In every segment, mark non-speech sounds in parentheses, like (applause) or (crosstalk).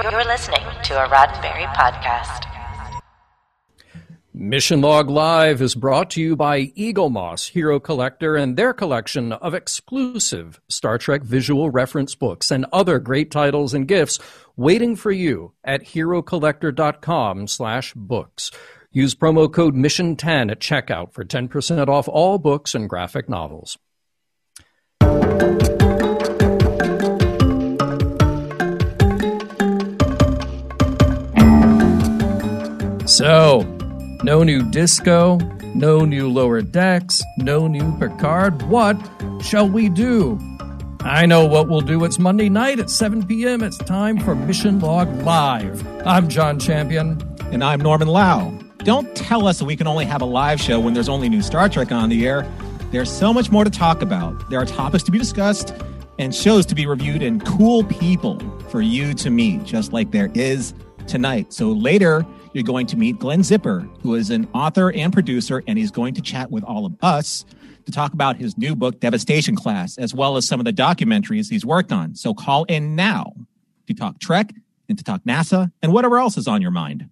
You're listening to a Roddenberry podcast. Mission Log Live is brought to you by Eaglemoss Hero Collector and their collection of exclusive Star Trek visual reference books and other great titles and gifts waiting for you at herocollector.com slash books. Use promo code MISSION10 at checkout for 10% off all books and graphic novels. So, no new disco, no new lower decks, no new Picard. What shall we do? I know what we'll do. It's Monday night at 7 p.m. It's time for Mission Log Live. I'm John Champion. And I'm Norman Lao. Don't tell us that we can only have a live show when there's only new Star Trek on the air. There's so much more to talk about. There are topics to be discussed and shows to be reviewed and cool people for you to meet, just like there is tonight. So later, you're going to meet Glen Zipper, who is an author and producer, and he's going to chat with all of us to talk about his new book, Devastation Class, as well as some of the documentaries he's worked on. So call in now to talk Trek and to talk NASA and whatever else is on your mind.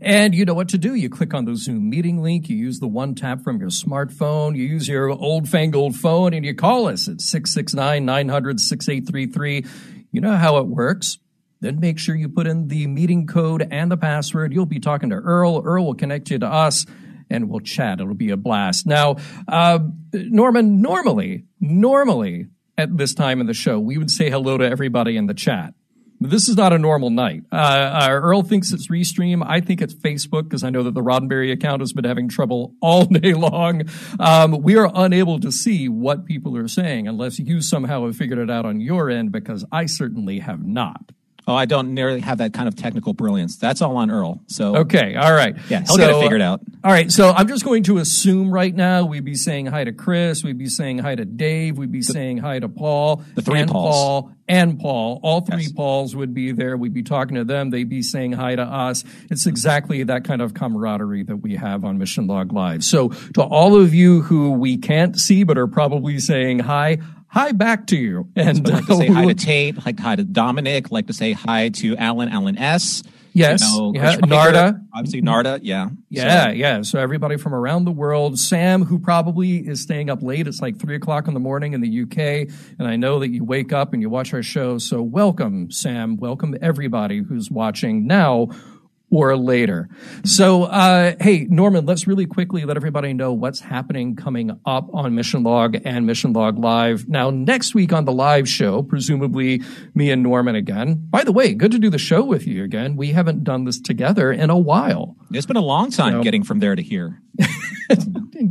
And you know what to do. You click on the Zoom meeting link, you use the one tap from your smartphone, you use your old fangled phone, and you call us at 669 900 6833. You know how it works. Then make sure you put in the meeting code and the password. You'll be talking to Earl. Earl will connect you to us and we'll chat. It'll be a blast. Now, uh, Norman, normally, normally at this time in the show, we would say hello to everybody in the chat. This is not a normal night. Uh, uh, Earl thinks it's Restream. I think it's Facebook because I know that the Roddenberry account has been having trouble all (laughs) day long. Um, we are unable to see what people are saying unless you somehow have figured it out on your end because I certainly have not. Oh, I don't nearly have that kind of technical brilliance. That's all on Earl. So okay, all right, yeah, he'll so, get it figured out. All right, so I'm just going to assume right now we'd be saying hi to Chris, we'd be saying hi to Dave, we'd be the, saying hi to Paul, the three and Pauls. Paul and Paul. All three yes. Pauls would be there. We'd be talking to them. They'd be saying hi to us. It's exactly that kind of camaraderie that we have on Mission Log Live. So to all of you who we can't see but are probably saying hi, hi back to you. And so like to say hi to uh, (laughs) Tate, like hi to Dominic, like to say hi to Alan, Alan S. Yes, you know, yeah. Narda, obviously Narda, yeah, yeah, so. yeah. So everybody from around the world. Sam, who probably is staying up late. It's like three o'clock in the morning in the UK, and I know that you wake up and you watch our show. So welcome, Sam. Welcome everybody who's watching now or later. So, uh, hey, Norman, let's really quickly let everybody know what's happening coming up on Mission Log and Mission Log Live. Now, next week on the live show, presumably me and Norman again. By the way, good to do the show with you again. We haven't done this together in a while. It's been a long time so, getting from there to here. (laughs)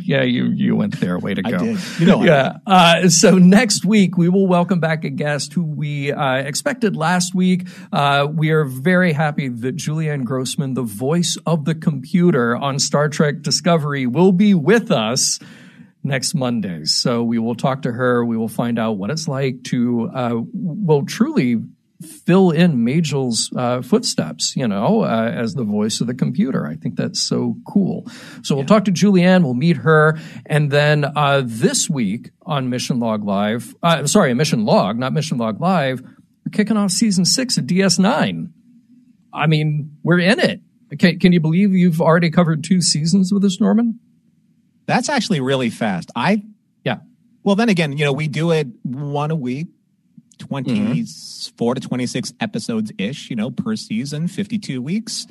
yeah, you you went there. Way to go. You know. Yeah. Uh, so next week we will welcome back a guest who we uh, expected last week. Uh, we are very happy that Julianne Grossman, the voice of the computer on Star Trek Discovery, will be with us next Monday. So we will talk to her. We will find out what it's like to, uh, well, truly fill in Majel's uh, footsteps, you know, uh, as the voice of the computer. I think that's so cool. So we'll talk to Julianne, we'll meet her, and then uh, this week on Mission Log Live, uh, sorry, Mission Log, not Mission Log Live, we're kicking off season six of DS9. I mean, we're in it. Can, can you believe you've already covered two seasons with us, Norman? That's actually really fast. I yeah. Well, then again, you know, we do it one a week 24 mm-hmm. to 26 episodes ish, you know, per season, 52 weeks.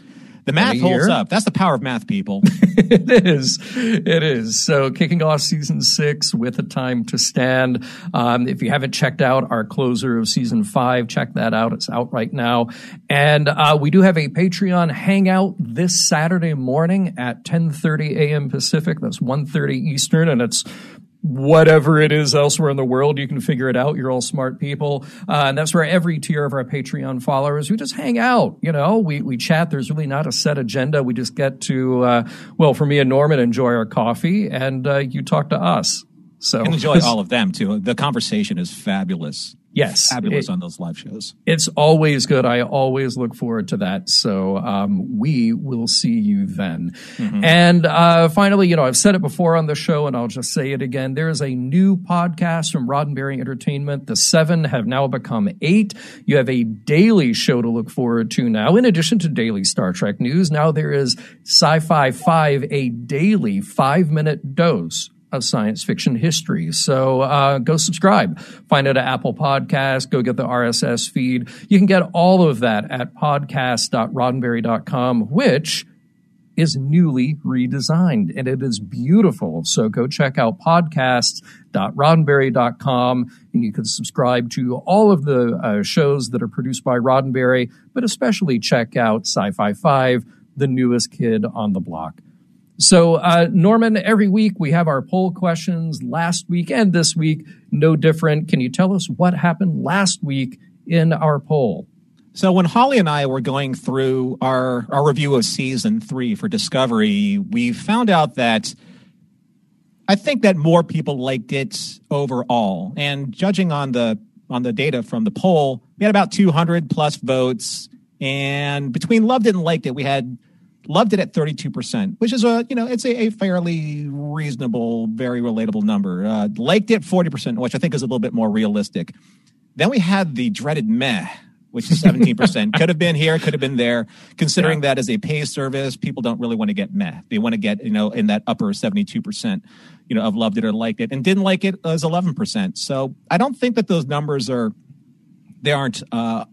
The math holds up. That's the power of math, people. (laughs) it is. It is. So, kicking off season six with a time to stand. Um, if you haven't checked out our closer of season five, check that out. It's out right now. And uh, we do have a Patreon hangout this Saturday morning at 10:30 a.m. Pacific. That's 1:30 Eastern, and it's whatever it is elsewhere in the world. You can figure it out. You're all smart people. Uh, and that's where every tier of our Patreon followers, we just hang out. You know, we, we chat. There's really not a set agenda. We just get to, uh, well, for me and Norman, enjoy our coffee and uh, you talk to us. So and enjoy all of them too. The conversation is fabulous. Yes, fabulous it- on those live shows. It's always good. I always look forward to that. So um, we will see you then. And uh, finally, you know, I've said it before on the show, and I'll just say it again. There is a new podcast from Roddenberry Entertainment. The seven have now become eight. You have a daily show to look forward to now. In addition to daily Star Trek news, now there is Sci-Fi Five, a daily five-minute dose of science fiction history. So uh, go subscribe. Find it at Apple Podcast. Go get the RSS feed. You can get all of that at podcast.roddenberry.com, which is newly redesigned and it is beautiful. So go check out podcasts.roddenberry.com and you can subscribe to all of the uh, shows that are produced by Roddenberry, but especially check out Sci Fi 5, the newest kid on the block. So, uh, Norman, every week we have our poll questions. Last week and this week, no different. Can you tell us what happened last week in our poll? So when Holly and I were going through our, our review of season three for Discovery, we found out that I think that more people liked it overall. And judging on the on the data from the poll, we had about 200 plus votes. And between loved it and liked it, we had loved it at 32%, which is a, you know, it's a, a fairly reasonable, very relatable number. Uh, liked it 40%, which I think is a little bit more realistic. Then we had the dreaded meh, which is 17%. (laughs) could have been here, could have been there. Considering that as a pay service, people don't really want to get meh. They want to get, you know, in that upper 72%, you know, of loved it or liked it. And didn't like it as 11%. So I don't think that those numbers are, they aren't, uh,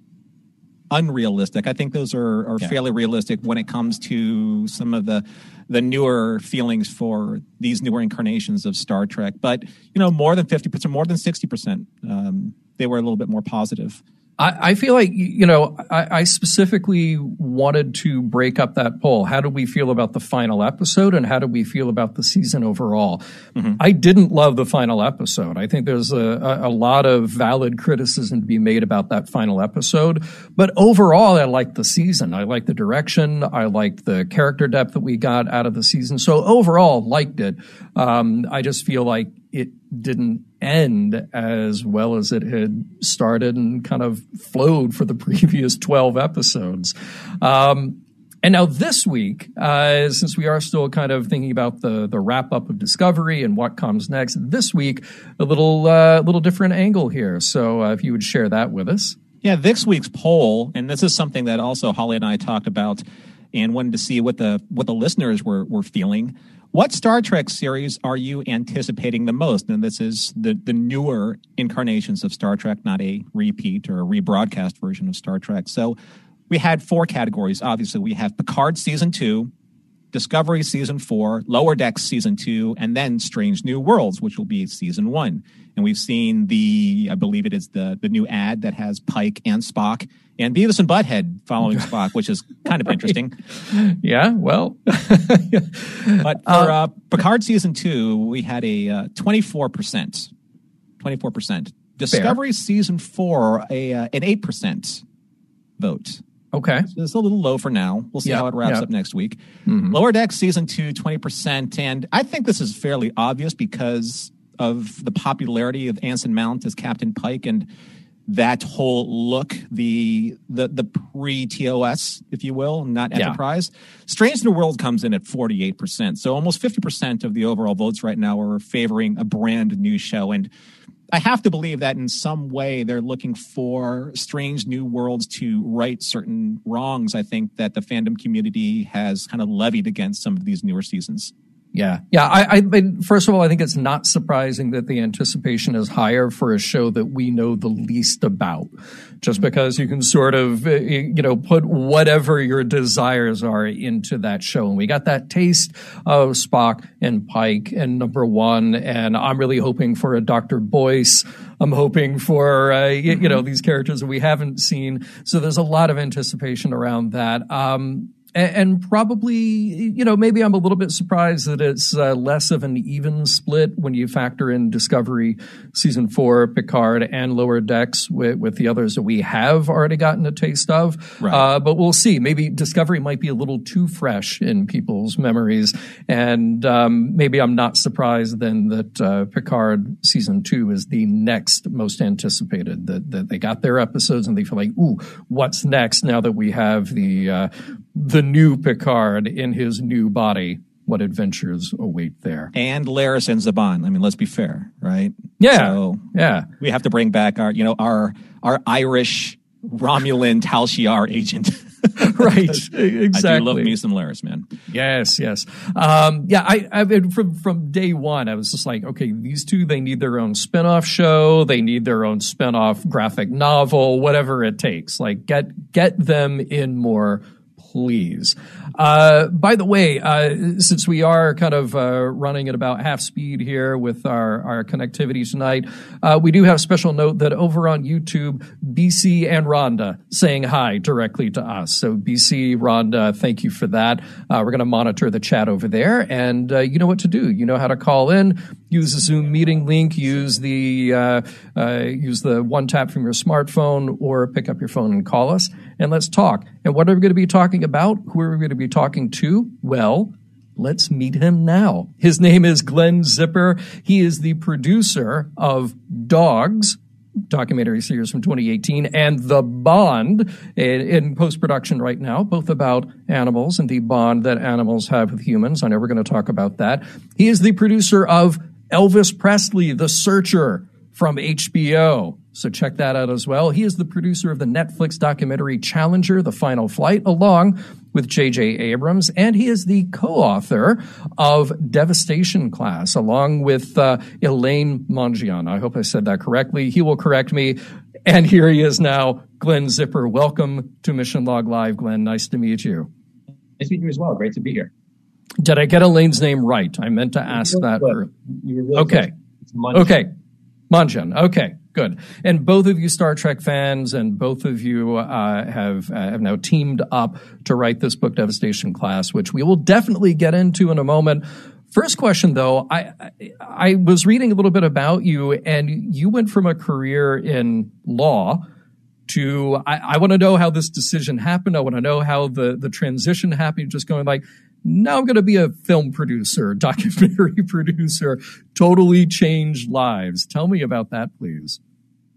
unrealistic. I think those are, are Yeah. fairly realistic when it comes to some of the the newer feelings for these newer incarnations of Star Trek. But you know, more than fifty percent, more than sixty percent, um, they were a little bit more positive. I, I feel like, you know, I, I specifically wanted to break up that poll. How do we feel about the final episode and how do we feel about the season overall? Mm-hmm. I didn't love the final episode. I think there's a, a, a lot of valid criticism to be made about that final episode. But overall, I liked the season. I liked the direction. I liked the character depth that we got out of the season. So overall, liked it. Um, I just feel like it didn't end as well as it had started and kind of flowed for the (laughs) previous 12 episodes. Um, and now this week, uh, since we are still kind of thinking about the the wrap up of Discovery and what comes next, this week a little uh, little different angle here. So uh, if you would share that with us. Yeah, this week's poll, and this is something that also Holly and I talked about, and wanted to see what the what the listeners were were feeling. What Star Trek series are you anticipating the most? And this is the the newer incarnations of Star Trek, not a repeat or a rebroadcast version of Star Trek. So we had four categories. Obviously, we have Picard season two, Discovery season four, Lower Decks season two, and then Strange New Worlds, which will be season one. And we've seen the, I believe it is the the new ad that has Pike and Spock and Beavis and Butthead following (laughs) Spock, which is kind of interesting. (laughs) Yeah, well, (laughs) But for uh, Picard season two, we had a twenty four percent, twenty four percent. Discovery season four, a uh, an eight percent vote. Okay. So It's a little low for now. We'll see Yeah, how it wraps yeah. up next week. Mm-hmm. Lower Deck season two, 20%. And I think this is fairly obvious because of the popularity of Anson Mount as Captain Pike and that whole look, the the the pre TOS, if you will, not Yeah. Enterprise. Strange New World comes in at 48%. So almost 50% of the overall votes right now are favoring a brand new show. And I have to believe that in some way they're looking for strange new worlds to right certain wrongs. I think that the fandom community has kind of levied against some of these newer seasons. Yeah, yeah. I, I mean, first of all, I think it's not surprising that the anticipation is higher for a show that we know the least about, just because you can sort of, uh, you know, put whatever your desires are into that show. And we got that taste of Spock and Pike and number one. And I'm really hoping for a Dr. Boyce. I'm hoping for, uh, y- you know, these characters that we haven't seen. So there's a lot of anticipation around that. Um, and probably, you know, maybe I'm a little bit surprised that it's uh, less of an even split when you factor in Discovery season four, Picard, and Lower Decks with, with the others that we have already gotten a taste of. Right. Uh, but we'll see. Maybe Discovery might be a little too fresh in people's memories, and um, maybe I'm not surprised then that uh, Picard season two is the next most anticipated. That that they got their episodes and they feel like, ooh, what's next? Now that we have the uh, the new Picard in his new body. What adventures await there? And Laris and Zhaban. I mean, let's be fair, right? Yeah, so yeah. We have to bring back our, you know, our our Irish Romulan Tal Shiar agent. (laughs) right, exactly. (laughs) I do love me some Laris, man. Yes, yes, um, yeah. I, I from from day one, I was just like, okay, these two, they need their own spinoff show, they need their own spinoff graphic novel, whatever it takes. Like, get get them in more please. Uh, by the way, uh, since we are kind of uh, running at about half speed here with our, our connectivity tonight, uh, we do have a special note that over on YouTube, BC and Rhonda saying hi directly to us. So, BC, Rhonda, thank you for that. Uh, we're going to monitor the chat over there, and you know what to do. You know how to call in. Use the Zoom meeting link. Use the use the one tap from your smartphone, or pick up your phone and call us, and let's talk. And what are we going to be talking about? Who are we going to be talking to? Well, let's meet him now. His name is Glen Zipper. He is the producer of Dogs, documentary series from 2018 and The Bond in, in post production right now, both about animals and the bond that animals have with humans. I know we're going to talk about that. He is the producer of Elvis Presley, The Searcher from HBO. So check that out as well. He is the producer of the Netflix documentary Challenger, The Final Flight, along with J.J. Abrams, and he is the co-author of Devastation Class, along with uh, Elaine Mongeon. I hope I said that correctly. He will correct me. And here he is now, Glen Zipper. Welcome to Mission Log Live, Glen. Nice to meet you. Nice to meet you as well. Great to be here. Did I get Elaine's name right? I meant to ask that. Really okay. Okay. Mongeon. Okay. Good. And both of you Star Trek fans, and both of you uh, have uh, have now teamed up to write this book, Devastation Class, which we will definitely get into in a moment. First question, though, I I was reading a little bit about you, and you went from a career in law to I, I want to know how this decision happened. I want to know how the the transition happened. Just going like, now I'm going to be a film producer, (laughs) documentary producer, totally changed lives. Tell me about that, please.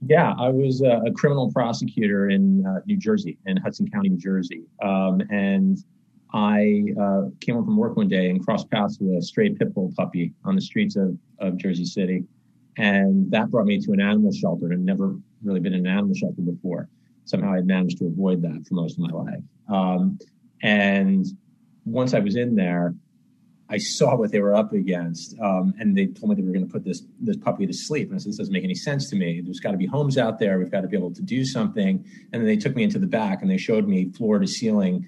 Yeah, I was a, a criminal prosecutor in uh, New Jersey, in Hudson County, New Jersey. Um, and I uh, came home from work one day and crossed paths with a stray pit bull puppy on the streets of, of Jersey City. And that brought me to an animal shelter. I'd never really been in an animal shelter before. Somehow I'd managed to avoid that for most of my life. Um, and once I was in there, I saw what they were up against, um, and they told me they were going to put this this puppy to sleep. And I said, "This doesn't make any sense to me. There's got to be homes out there. We've got to be able to do something." And then they took me into the back and they showed me floor to ceiling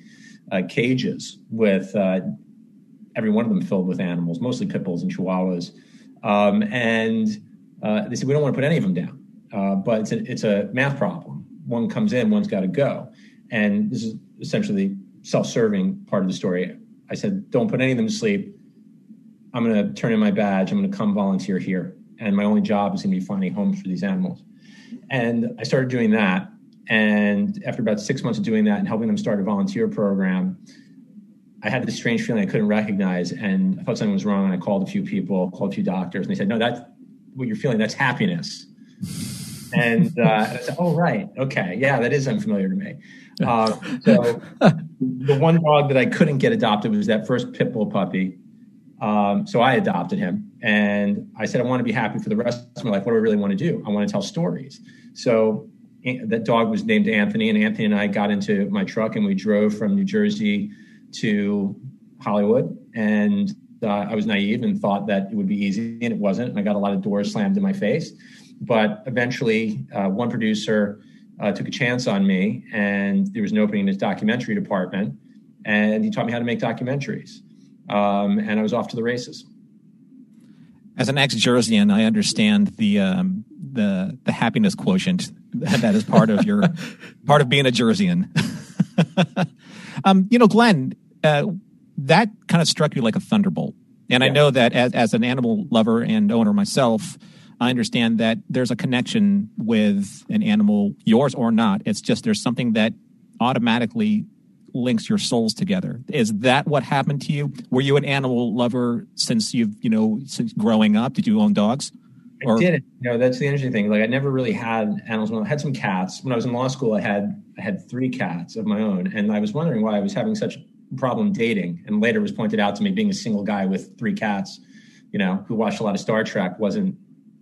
uh, cages with uh, every one of them filled with animals, mostly pit bulls and chihuahuas. Um, and uh, they said, "We don't want to put any of them down, uh, but it's a, it's a math problem. One comes in, one's got to go." And this is essentially self-serving part of the story. I said, "Don't put any of them to sleep. I'm going to turn in my badge. I'm going to come volunteer here, and my only job is going to be finding homes for these animals." And I started doing that. And after about six months of doing that and helping them start a volunteer program, I had this strange feeling I couldn't recognize, and I thought something was wrong. And I called a few people, called a few doctors, and they said, "No, that's what you're feeling. That's happiness." and, uh, I said, "Oh, right, okay, yeah, that is unfamiliar to me." (laughs) Uh, so the one dog that I couldn't get adopted was that first pit bull puppy. Um, so I adopted him, and I said, I want to be happy for the rest of my life. What do I really want to do? I want to tell stories. So that dog was named Anthony, and Anthony and I got into my truck and we drove from New Jersey to Hollywood. And uh, I was naive and thought that it would be easy, and it wasn't. And I got a lot of doors slammed in my face. But eventually, uh, one producer uh, took a chance on me, and there was an opening in his documentary department, and he taught me how to make documentaries, um, and I was off to the races. As an ex-Jerseyan, I understand the um, the the happiness quotient that is part of your (laughs) part of being a Jerseyan. (laughs) um, you know, Glen, uh, that kind of struck you like a thunderbolt. And yeah. I know that as, as an animal lover and owner myself, I understand that there's a connection with an animal, yours or not. It's just there's something that automatically links your souls together. Is that what happened to you? Were you an animal lover since you've, you know, since growing up? Did you own dogs? Or? I did. You know, that's the interesting thing. Like I never really had animals. I had some cats. When I was in law school, I had I had three cats of my own, and I was wondering why I was having such problem dating. And later was pointed out to me being a single guy with three cats, you know, who watched a lot of Star Trek wasn't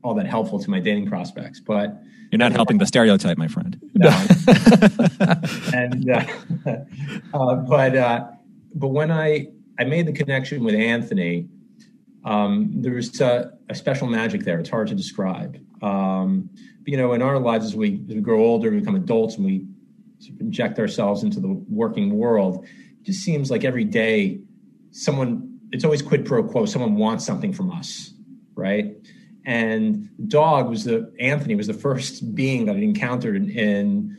all that helpful to my dating prospects. But you're not helping the stereotype, my friend. No. (laughs) and uh, (laughs) uh, but uh, but when I I made the connection with Anthony, um, there was a, a, special magic there. It's hard to describe. Um, but, you know, in our lives, as we, as we grow older, we become adults, and we inject ourselves into the working world, it just seems like every day, someone. It's always quid pro quo. Someone wants something from us, right? And dog was the Anthony was the first being that I encountered in, in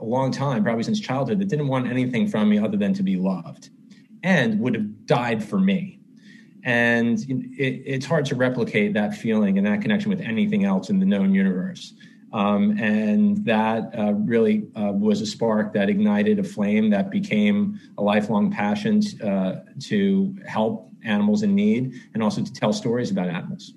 a long time, probably since childhood, that didn't want anything from me other than to be loved, and would have died for me. And it, it's hard to replicate that feeling and that connection with anything else in the known universe. Um, and that uh, really uh, was a spark that ignited a flame that became a lifelong passion uh, to help animals in need and also to tell stories about animals.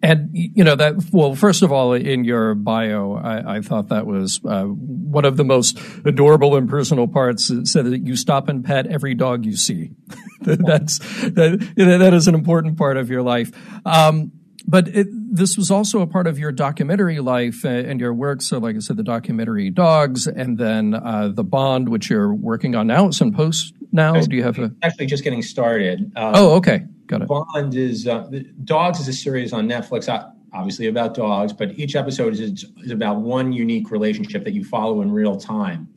And you know that well, first of all, in your bio, I, I thought that was uh, one of the most adorable and personal parts. Said that you stop and pet every dog you see. (laughs) That's that, that is an important part of your life. Um, but it, this was also a part of your documentary life and your work. So, like I said, the documentary Dogs, and then uh, the Bond, which you're working on now. It's in post now. Do you have a actually just getting started? Um, oh, okay. Got it. Bond is uh, Dogs is a series on Netflix, obviously about dogs, but each episode is, is about one unique relationship that you follow in real time.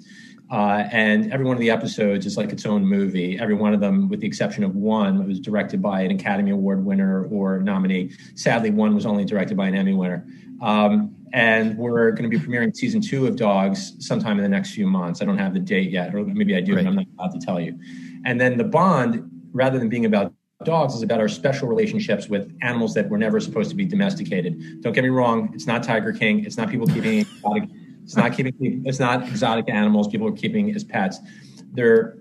Uh, and every one of the episodes is like its own movie. Every one of them, with the exception of one, was directed by an Academy Award winner or nominee. Sadly, one was only directed by an Emmy winner. Um, and we're going to be premiering season two of Dogs sometime in the next few months. I don't have the date yet, or maybe I do, right. but I'm not allowed to tell you. And then the Bond, rather than being about dogs is about our special relationships with animals that were never supposed to be domesticated. Don't get me wrong; it's not Tiger King. It's not people keeping exotic. It's not keeping. It's not exotic animals people are keeping as pets. They're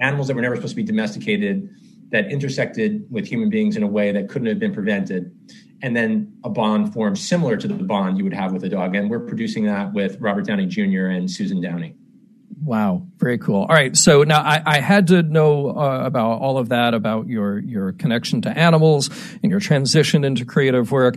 animals that were never supposed to be domesticated that intersected with human beings in a way that couldn't have been prevented. And then a bond formed similar to the bond you would have with a dog. And we're producing that with Robert Downey Jr. and Susan Downey. Wow, very cool. All right, so now I, I had to know uh, about all of that, about your your connection to animals and your transition into creative work.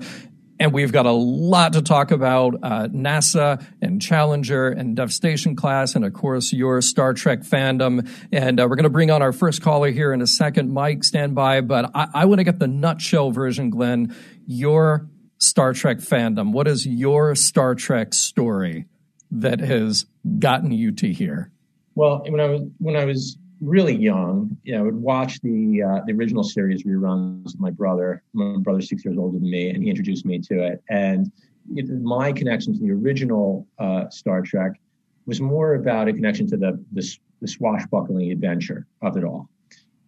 And we've got a lot to talk about uh, NASA and Challenger and Devastation Class, and of course, your Star Trek fandom. And uh, we're going to bring on our first caller here in a second. Mike, stand by. But I, I want to get the nutshell version, Glen. Your Star Trek fandom. What is your Star Trek story? that has gotten you to here? Well, when I was when I was really young, you know, I would watch the uh, the original series reruns with my brother. My brother's six years older than me, and he introduced me to it. And it, my connection to the original uh, Star Trek was more about a connection to the, the, the swashbuckling adventure of it all,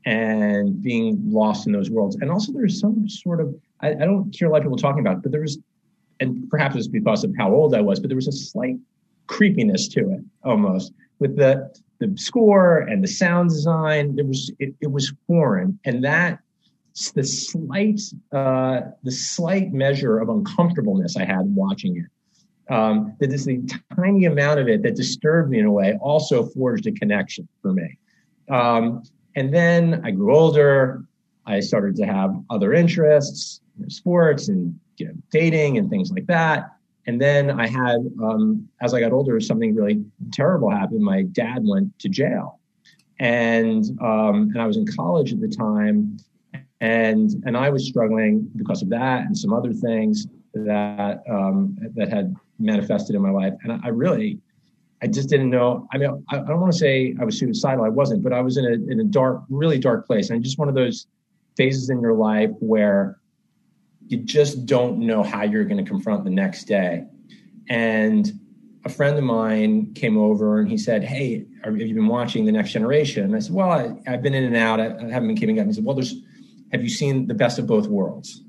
and being lost in those worlds. And also, there's some sort of I, I don't hear a lot of people talking about, it, but there was, and perhaps it's because of how old I was, but there was a slight creepiness to it almost with the the score and the sound design. It was it, it was foreign, and that the slight uh, the slight measure of uncomfortableness I had watching it. Um, that is the tiny amount of it that disturbed me in a way also forged a connection for me. Um, and then I grew older. I started to have other interests, sports and you know, dating and things like that. And then I had, um, as I got older, something really terrible happened. My dad went to jail, and um, and I was in college at the time, and and I was struggling because of that and some other things that um, that had manifested in my life. And I, I really, I just didn't know. I mean, I, I don't want to say I was suicidal. I wasn't, but I was in a in a dark, really dark place. And just one of those phases in your life where you just don't know how you're going to confront the next day. And a friend of mine came over and he said, Hey, have you been watching The Next Generation? And I said, Well, I, have been in and out. I, I, haven't been keeping up. And he said, Well, there's, have you seen The Best of Both Worlds?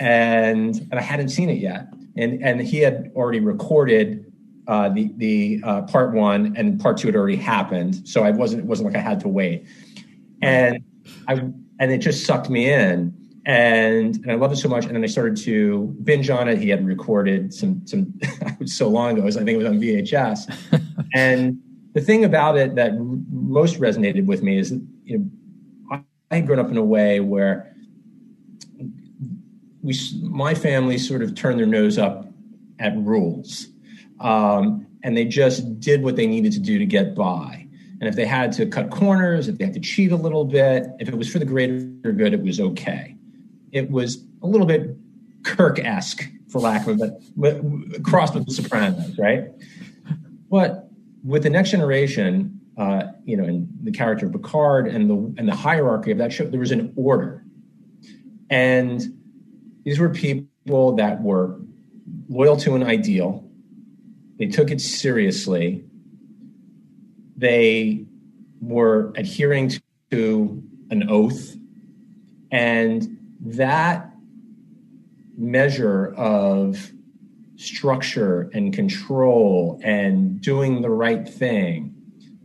And, and I hadn't seen it yet. And, and he had already recorded uh, the, the uh, part one and part two had already happened. So I wasn't, it wasn't like I had to wait. And I, and it just sucked me in and, and I loved it so much. And then I started to binge on it. He had recorded some some (laughs) so long ago, I think it was on VHS. (laughs) and the thing about it that most resonated with me is you know I had grown up in a way where we my family sort of turned their nose up at rules, um, and they just did what they needed to do to get by. And if they had to cut corners, if they had to cheat a little bit, if it was for the greater good, it was okay it was a little bit Kirk-esque, for lack of a but crossed with the Sopranos, right? But with the next generation, uh, you know, and the character of Picard and the and the hierarchy of that show, there was an order, and these were people that were loyal to an ideal. They took it seriously. They were adhering to an oath, and that measure of structure and control and doing the right thing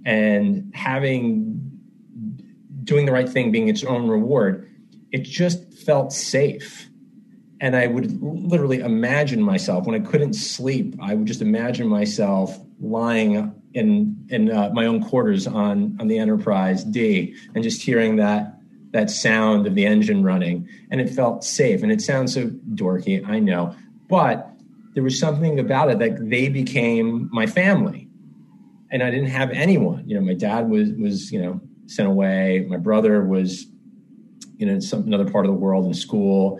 and having doing the right thing being its own reward it just felt safe. And i would literally imagine myself when i couldn't sleep i would just imagine myself lying in in uh, my own quarters on on the enterprise d and just hearing that that sound of the engine running and it felt safe. And it sounds so dorky i know. But there was something about it that they became my family. And i didn't have anyone. You know my dad was was you know sent away. My brother was you know in some another part of the world in school.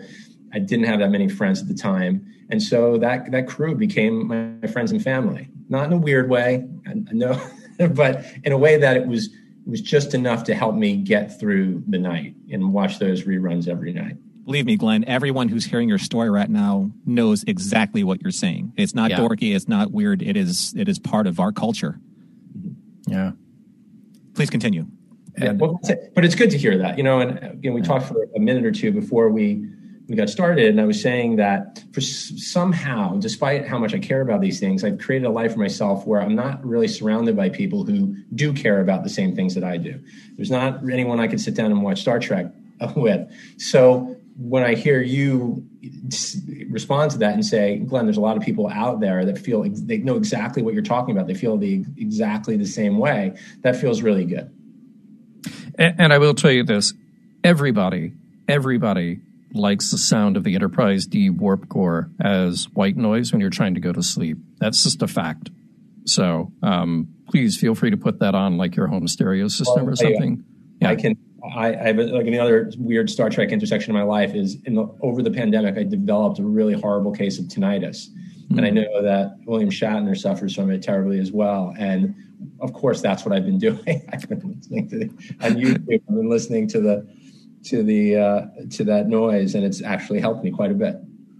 I didn't have that many friends at the time. And so that that crew became my friends and family. Not in a weird way i know (laughs) but in a way that it was was just enough to help me get through the night and watch those reruns every night. Believe me, Glen, everyone who's hearing your story right now knows exactly what you're saying. It's not yeah. dorky, it's not weird, it is it is part of our culture. Mm-hmm. Yeah. Please continue. Yeah, but, but it's good to hear that, you know, and you know, we talked for a minute or two before we we got started and i was saying that for somehow despite how much i care about these things i've created a life for myself where i'm not really surrounded by people who do care about the same things that i do. There's not anyone i could sit down and watch star trek (laughs) with. So when i hear you respond to that and say glen there's a lot of people out there that feel they know exactly what you're talking about. They feel the exactly the same way that feels really good. And, and i will tell you this. Everybody everybody likes the sound of the Enterprise D warp core as white noise when you're trying to go to sleep. That's just a fact. So um, please feel free to put that on like your home stereo system well, or something. I, yeah. I can. I, I have like another weird Star Trek intersection in my life is in the, over the pandemic I developed a really horrible case of tinnitus, mm-hmm. and I hmm. know that William Shatner suffers from it terribly as well. And of course, that's what I've been (laughs) doing. I've been listening to the, on YouTube. I've been listening to the to the uh, to that noise, and it's actually helped me quite a bit.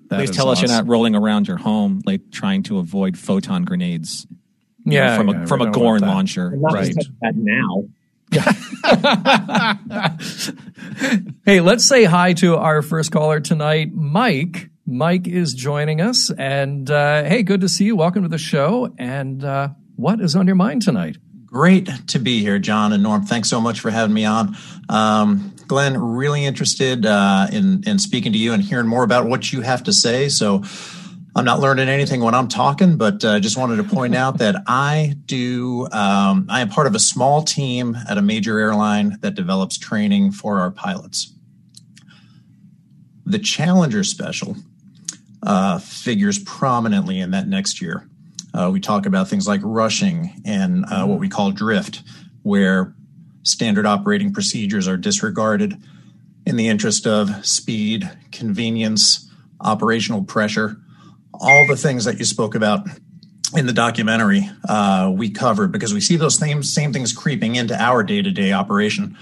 That Please tell awesome. us you're not rolling around your home like trying to avoid photon grenades. Yeah, know, from yeah, a from a Gorn launcher. right. That now. (laughs) hey, let's say hi to our first caller tonight, Mike. Mike is joining us, and uh, hey, good to see you. Welcome to the show. And uh, what is on your mind tonight? Great to be here, John and Norm. Thanks so much for having me on. Um, Glen, really interested uh, in in speaking to you and hearing more about what you have to say. So. I'm not learning anything when I'm talking, but uh, just wanted to point out that I do. Um, I am part of a small team at a major airline that develops training for our pilots. The Challenger Special uh, figures prominently in that next year. Uh, we talk about things like rushing and uh, what we call drift, where standard operating procedures are disregarded in the interest of speed, convenience, operational pressure, all the things that you spoke about in the documentary uh, we covered because we see those same same things creeping into our day to day operation,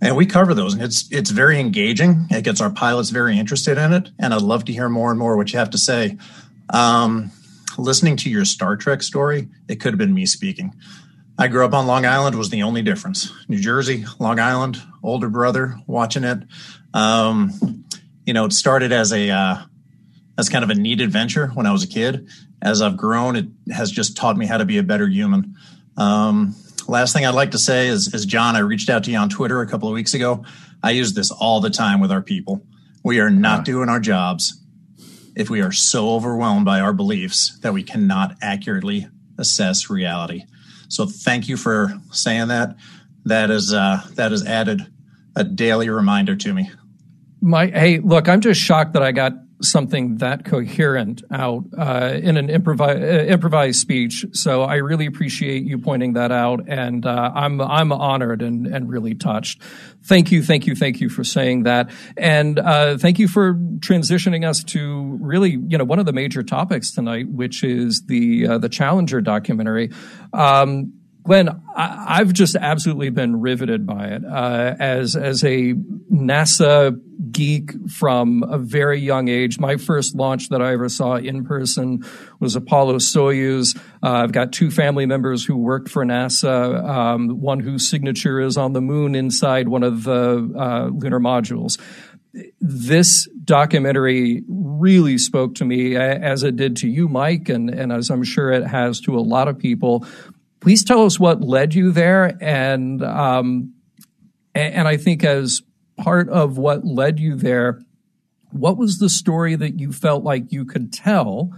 and we cover those, and it's it's very engaging. It gets our pilots very interested in it, and I'd love to hear more and more what you have to say. Um, listening to your Star Trek story, it could have been me speaking. I grew up on Long Island was the only difference. New Jersey, Long Island, older brother watching it. Um, you know, it started as a uh, as kind of a neat adventure when I was a kid. As I've grown, it has just taught me how to be a better human. Um, last thing I'd like to say is, is, John, I reached out to you on Twitter a couple of weeks ago. I use this all the time with our people. We are not doing our jobs if we are so overwhelmed by our beliefs that we cannot accurately assess reality. So thank you for saying that. That is uh, that has added a daily reminder to me. My hey, look, I'm just shocked that I got something that coherent out uh, in an improvised, uh, improvised speech. So I really appreciate you pointing that out, and uh, I'm I'm honored and and really touched. Thank you, thank you, thank you for saying that, and uh, thank you for transitioning us to really you know one of the major topics tonight, which is the uh, the Challenger documentary. Um, Glen, I, have just absolutely been riveted by it. Uh, as as a NASA geek from a very young age, my first launch that I ever saw in person was Apollo Soyuz. Uh, I've got two family members who worked for NASA. Um, one whose signature is on the moon inside one of the uh, lunar modules this documentary really spoke to me as it did to you, Mike, and, and as I'm sure it has to a lot of people Please tell us what led you there, and um, and I think as part of what led you there, what was the story that you felt like you could tell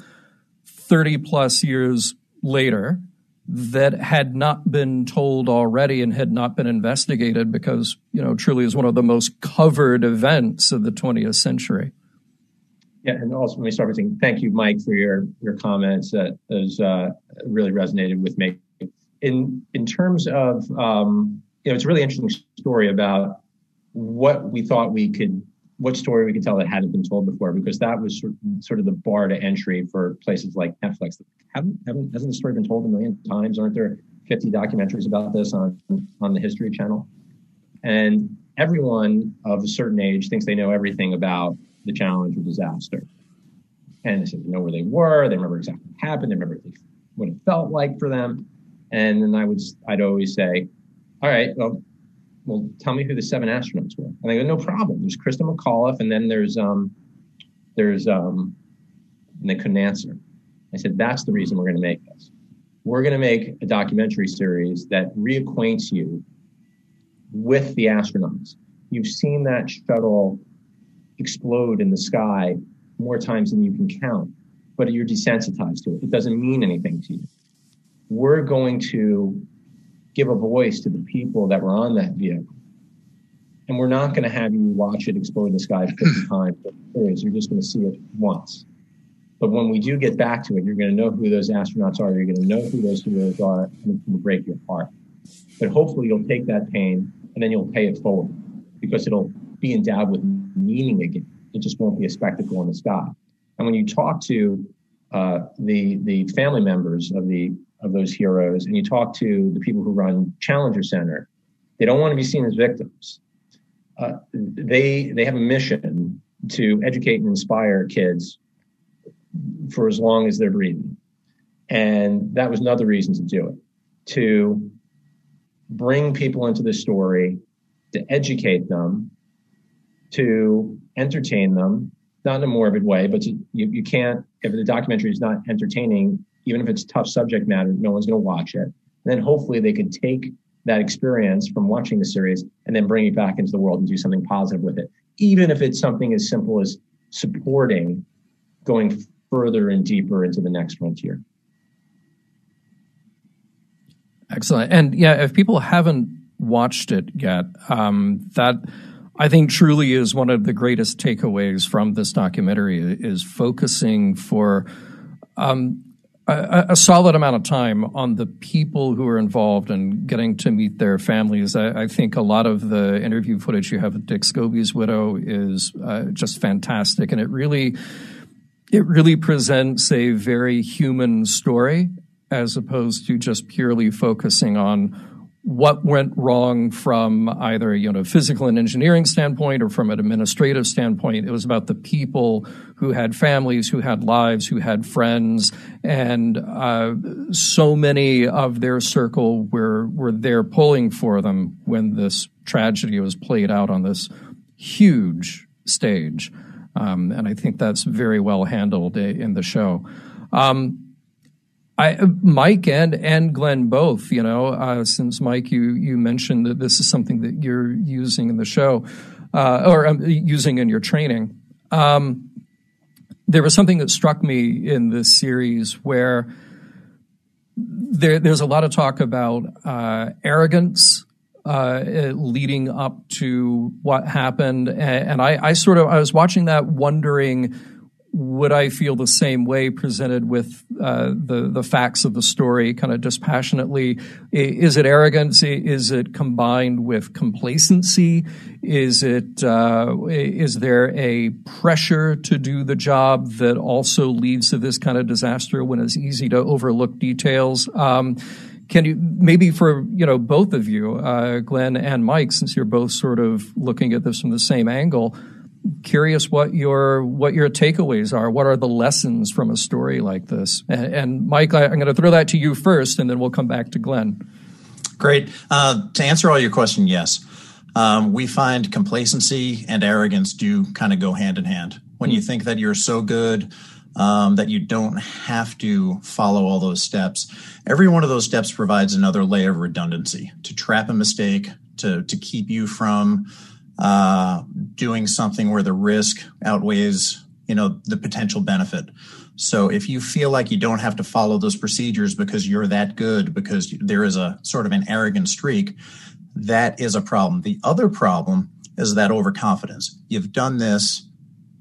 30 plus years later that had not been told already and had not been investigated because, you know, truly is one of the most covered events of the 20th century. Yeah, and also let me start by saying thank you, Mike, for your your comments. That has uh, really resonated with me in in terms of um, you know, it's a really interesting story about what we thought we could, what story we could tell that hadn't been told before, because that was sort of, the bar to entry for places like Netflix. Haven't, haven't hasn't the story been told a million times? Aren't there 50 documentaries about this on on the History Channel? And everyone of a certain age thinks they know everything about the Challenger disaster. And they, said they know where they were, they remember exactly what happened, they remember what it felt like for them. And then I would, I'd always say, all right, well, well, tell me who the seven astronauts were. And they go, no problem. There's Christa McAuliffe, and then there's, um, there's, um, and they couldn't answer. I said, that's the reason we're going to make this. We're going to make a documentary series that reacquaints you with the astronauts. You've seen that shuttle explode in the sky more times than you can count, but you're desensitized to it. It doesn't mean anything to you we're going to give a voice to the people that were on that vehicle. And we're not going to have you watch it explode in the sky 50 times. You're just going to see it once. But when we do get back to it, you're going to know who those astronauts are. You're going to know who those heroes are, and it's going to break your heart. But hopefully, you'll take that pain and then you'll pay it forward because it'll be endowed with meaning again. It just won't be a spectacle in the sky. And when you talk to uh, the the family members of the of those heroes and you talk to the people who run Challenger Center, they don't want to be seen as victims. Uh, they they have a mission to educate and inspire kids for as long as they're breathing, and that was another reason to do it to bring people into the story, to educate them, to entertain them, not in a morbid way, but to, you, you can't if the documentary is not entertaining even if it's tough subject matter, no one's going to watch it. And then hopefully they could take that experience from watching the series and then bring it back into the world and do something positive with it, even if it's something as simple as supporting going further and deeper into the next frontier. Excellent. And yeah, if people haven't watched it yet, um, that I think truly is one of the greatest takeaways from this documentary is focusing for um, a, a, solid amount of time on the people who are involved and getting to meet their families. I, I, think a lot of the interview footage you have with Dick Scobie's widow is uh, just fantastic, and it really, it really presents a very human story as opposed to just purely focusing on what went wrong from either you know physical and engineering standpoint or from an administrative standpoint. It was about the people who had families, who had lives, who had friends, and uh, so many of their circle were were there pulling for them when this tragedy was played out on this huge stage. Um, and I think that's very well handled in the show. Um, I, Mike and and Glen both, you know, uh, since Mike, you you mentioned that this is something that you're using in the show, uh, or um, using in your training. Um, there was something that struck me in this series where there, there's a lot of talk about uh, arrogance uh, leading up to what happened, and, and I, I sort of I was watching that, wondering would I feel the same way presented with uh, the the facts of the story, kind of dispassionately? Is it arrogance? Is it combined with complacency? Is it uh, is there a pressure to do the job that also leads to this kind of disaster when it's easy to overlook details? Um, can you maybe for you know both of you, uh, Glen and Mike, since you're both sort of looking at this from the same angle? Curious what your what your takeaways are. What are the lessons from a story like this? And, and Mike, I, am going to throw that to you first, and then we'll come back to Glen. Great. Uh, to answer all your question, yes. Um, we find complacency and arrogance do kind of go hand in hand. When you think that you're so good um, that you don't have to follow all those steps, every one of those steps provides another layer of redundancy to trap a mistake, to to keep you from uh, doing something where the risk outweighs, you know, the potential benefit. So if you feel like you don't have to follow those procedures because you're that good, because there is a sort of an arrogant streak, that is a problem. The other problem is that overconfidence. You've done this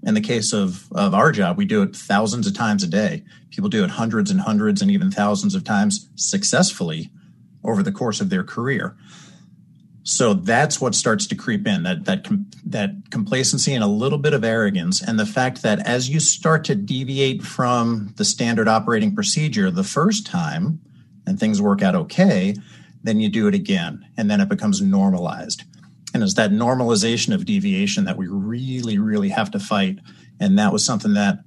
in the case of, of our job, we do it thousands of times a day. People do it hundreds and hundreds and even thousands of times successfully over the course of their career. So that's what starts to creep in that that that complacency and a little bit of arrogance, and the fact that as you start to deviate from the standard operating procedure the first time, and things work out okay, then you do it again, and then it becomes normalized. And it's that normalization of deviation that we really, really have to fight. And that was something that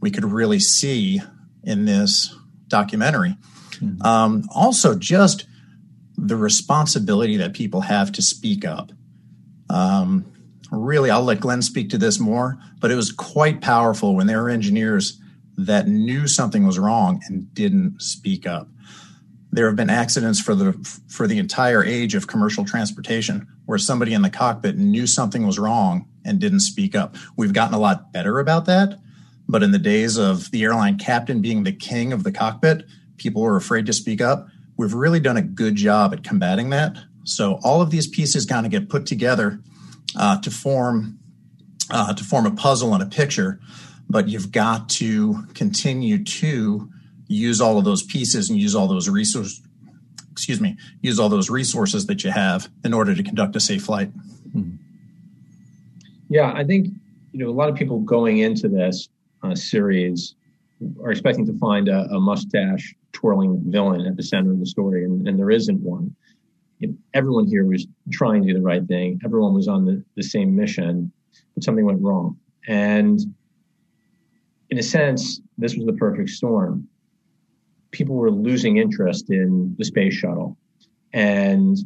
we could really see in this documentary. Mm-hmm. Um, also, just the responsibility that people have to speak up. Um, really, I'll let Glen speak to this more, but it was quite powerful when there were engineers that knew something was wrong and didn't speak up. There have been accidents for the for the entire age of commercial transportation where somebody in the cockpit knew something was wrong and didn't speak up. We've gotten a lot better about that, but in the days of the airline captain being the king of the cockpit, people were afraid to speak up we've really done a good job at combating that. So all of these pieces kind of get put together uh, to form uh, to form a puzzle and a picture, but you've got to continue to use all of those pieces and use all those resources. Excuse me, use all those resources that you have in order to conduct a safe flight. Yeah, I think you know a lot of people going into this uh, series are expecting to find a, a mustache twirling villain at the center of the story, and, and there isn't one. You know, everyone here was trying to do the right thing. Everyone was on the, the same mission, but something went wrong. And in a sense, this was the perfect storm. People were losing interest in the space shuttle, and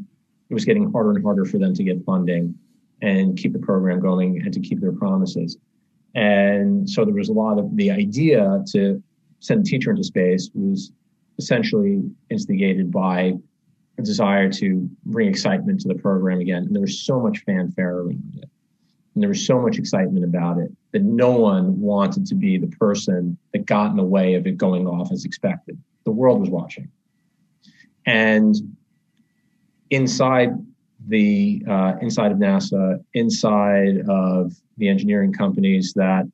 it was getting harder and harder for them to get funding and keep the program going and to keep their promises. And so there was a lot of the idea to send a teacher into space was essentially instigated by a desire to bring excitement to the program again. And there was so much fanfare around it. And there was so much excitement about it that no one wanted to be the person that got in the way of it going off as expected. The world was watching. And inside the uh, inside of NASA, inside of the engineering companies that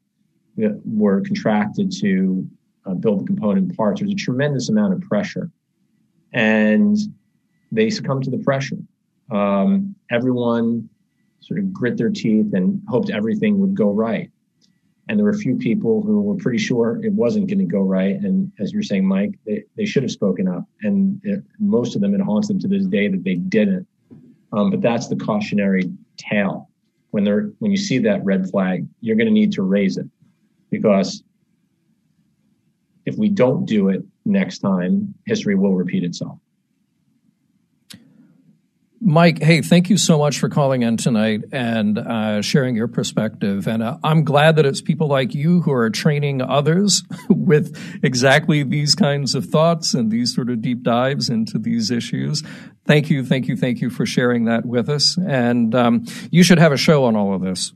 were contracted to uh, build the component parts. There's a tremendous amount of pressure, and they succumb to the pressure. Um, everyone sort of grit their teeth and hoped everything would go right. And there were a few people who were pretty sure it wasn't going to go right. And as you're saying, Mike, they, they should have spoken up. And it, most of them, it haunts them to this day that they didn't. Um, but that's the cautionary tale. When they're when you see that red flag, you're going to need to raise it because if we don't do it next time, history will repeat itself. Mike, hey, thank you so much for calling in tonight and uh, sharing your perspective. And uh, I'm glad that it's people like you who are training others (laughs) with exactly these kinds of thoughts and these sort of deep dives into these issues. Thank you, thank you, thank you for sharing that with us. And um, you should have a show on all of this.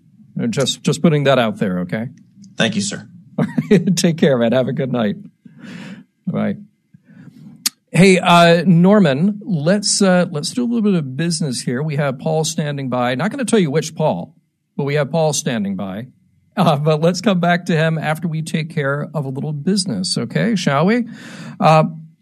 Just, just putting that out there, okay? Thank you, sir. (laughs) Take care, man. Have a good night. Bye. Hey, uh, Norman, let's uh, let's do a little bit of business here. We have Paul standing by. Not going to tell you which Paul, but we have Paul standing by. Uh, but let's come back to him after we take care of a little business, okay? Shall we?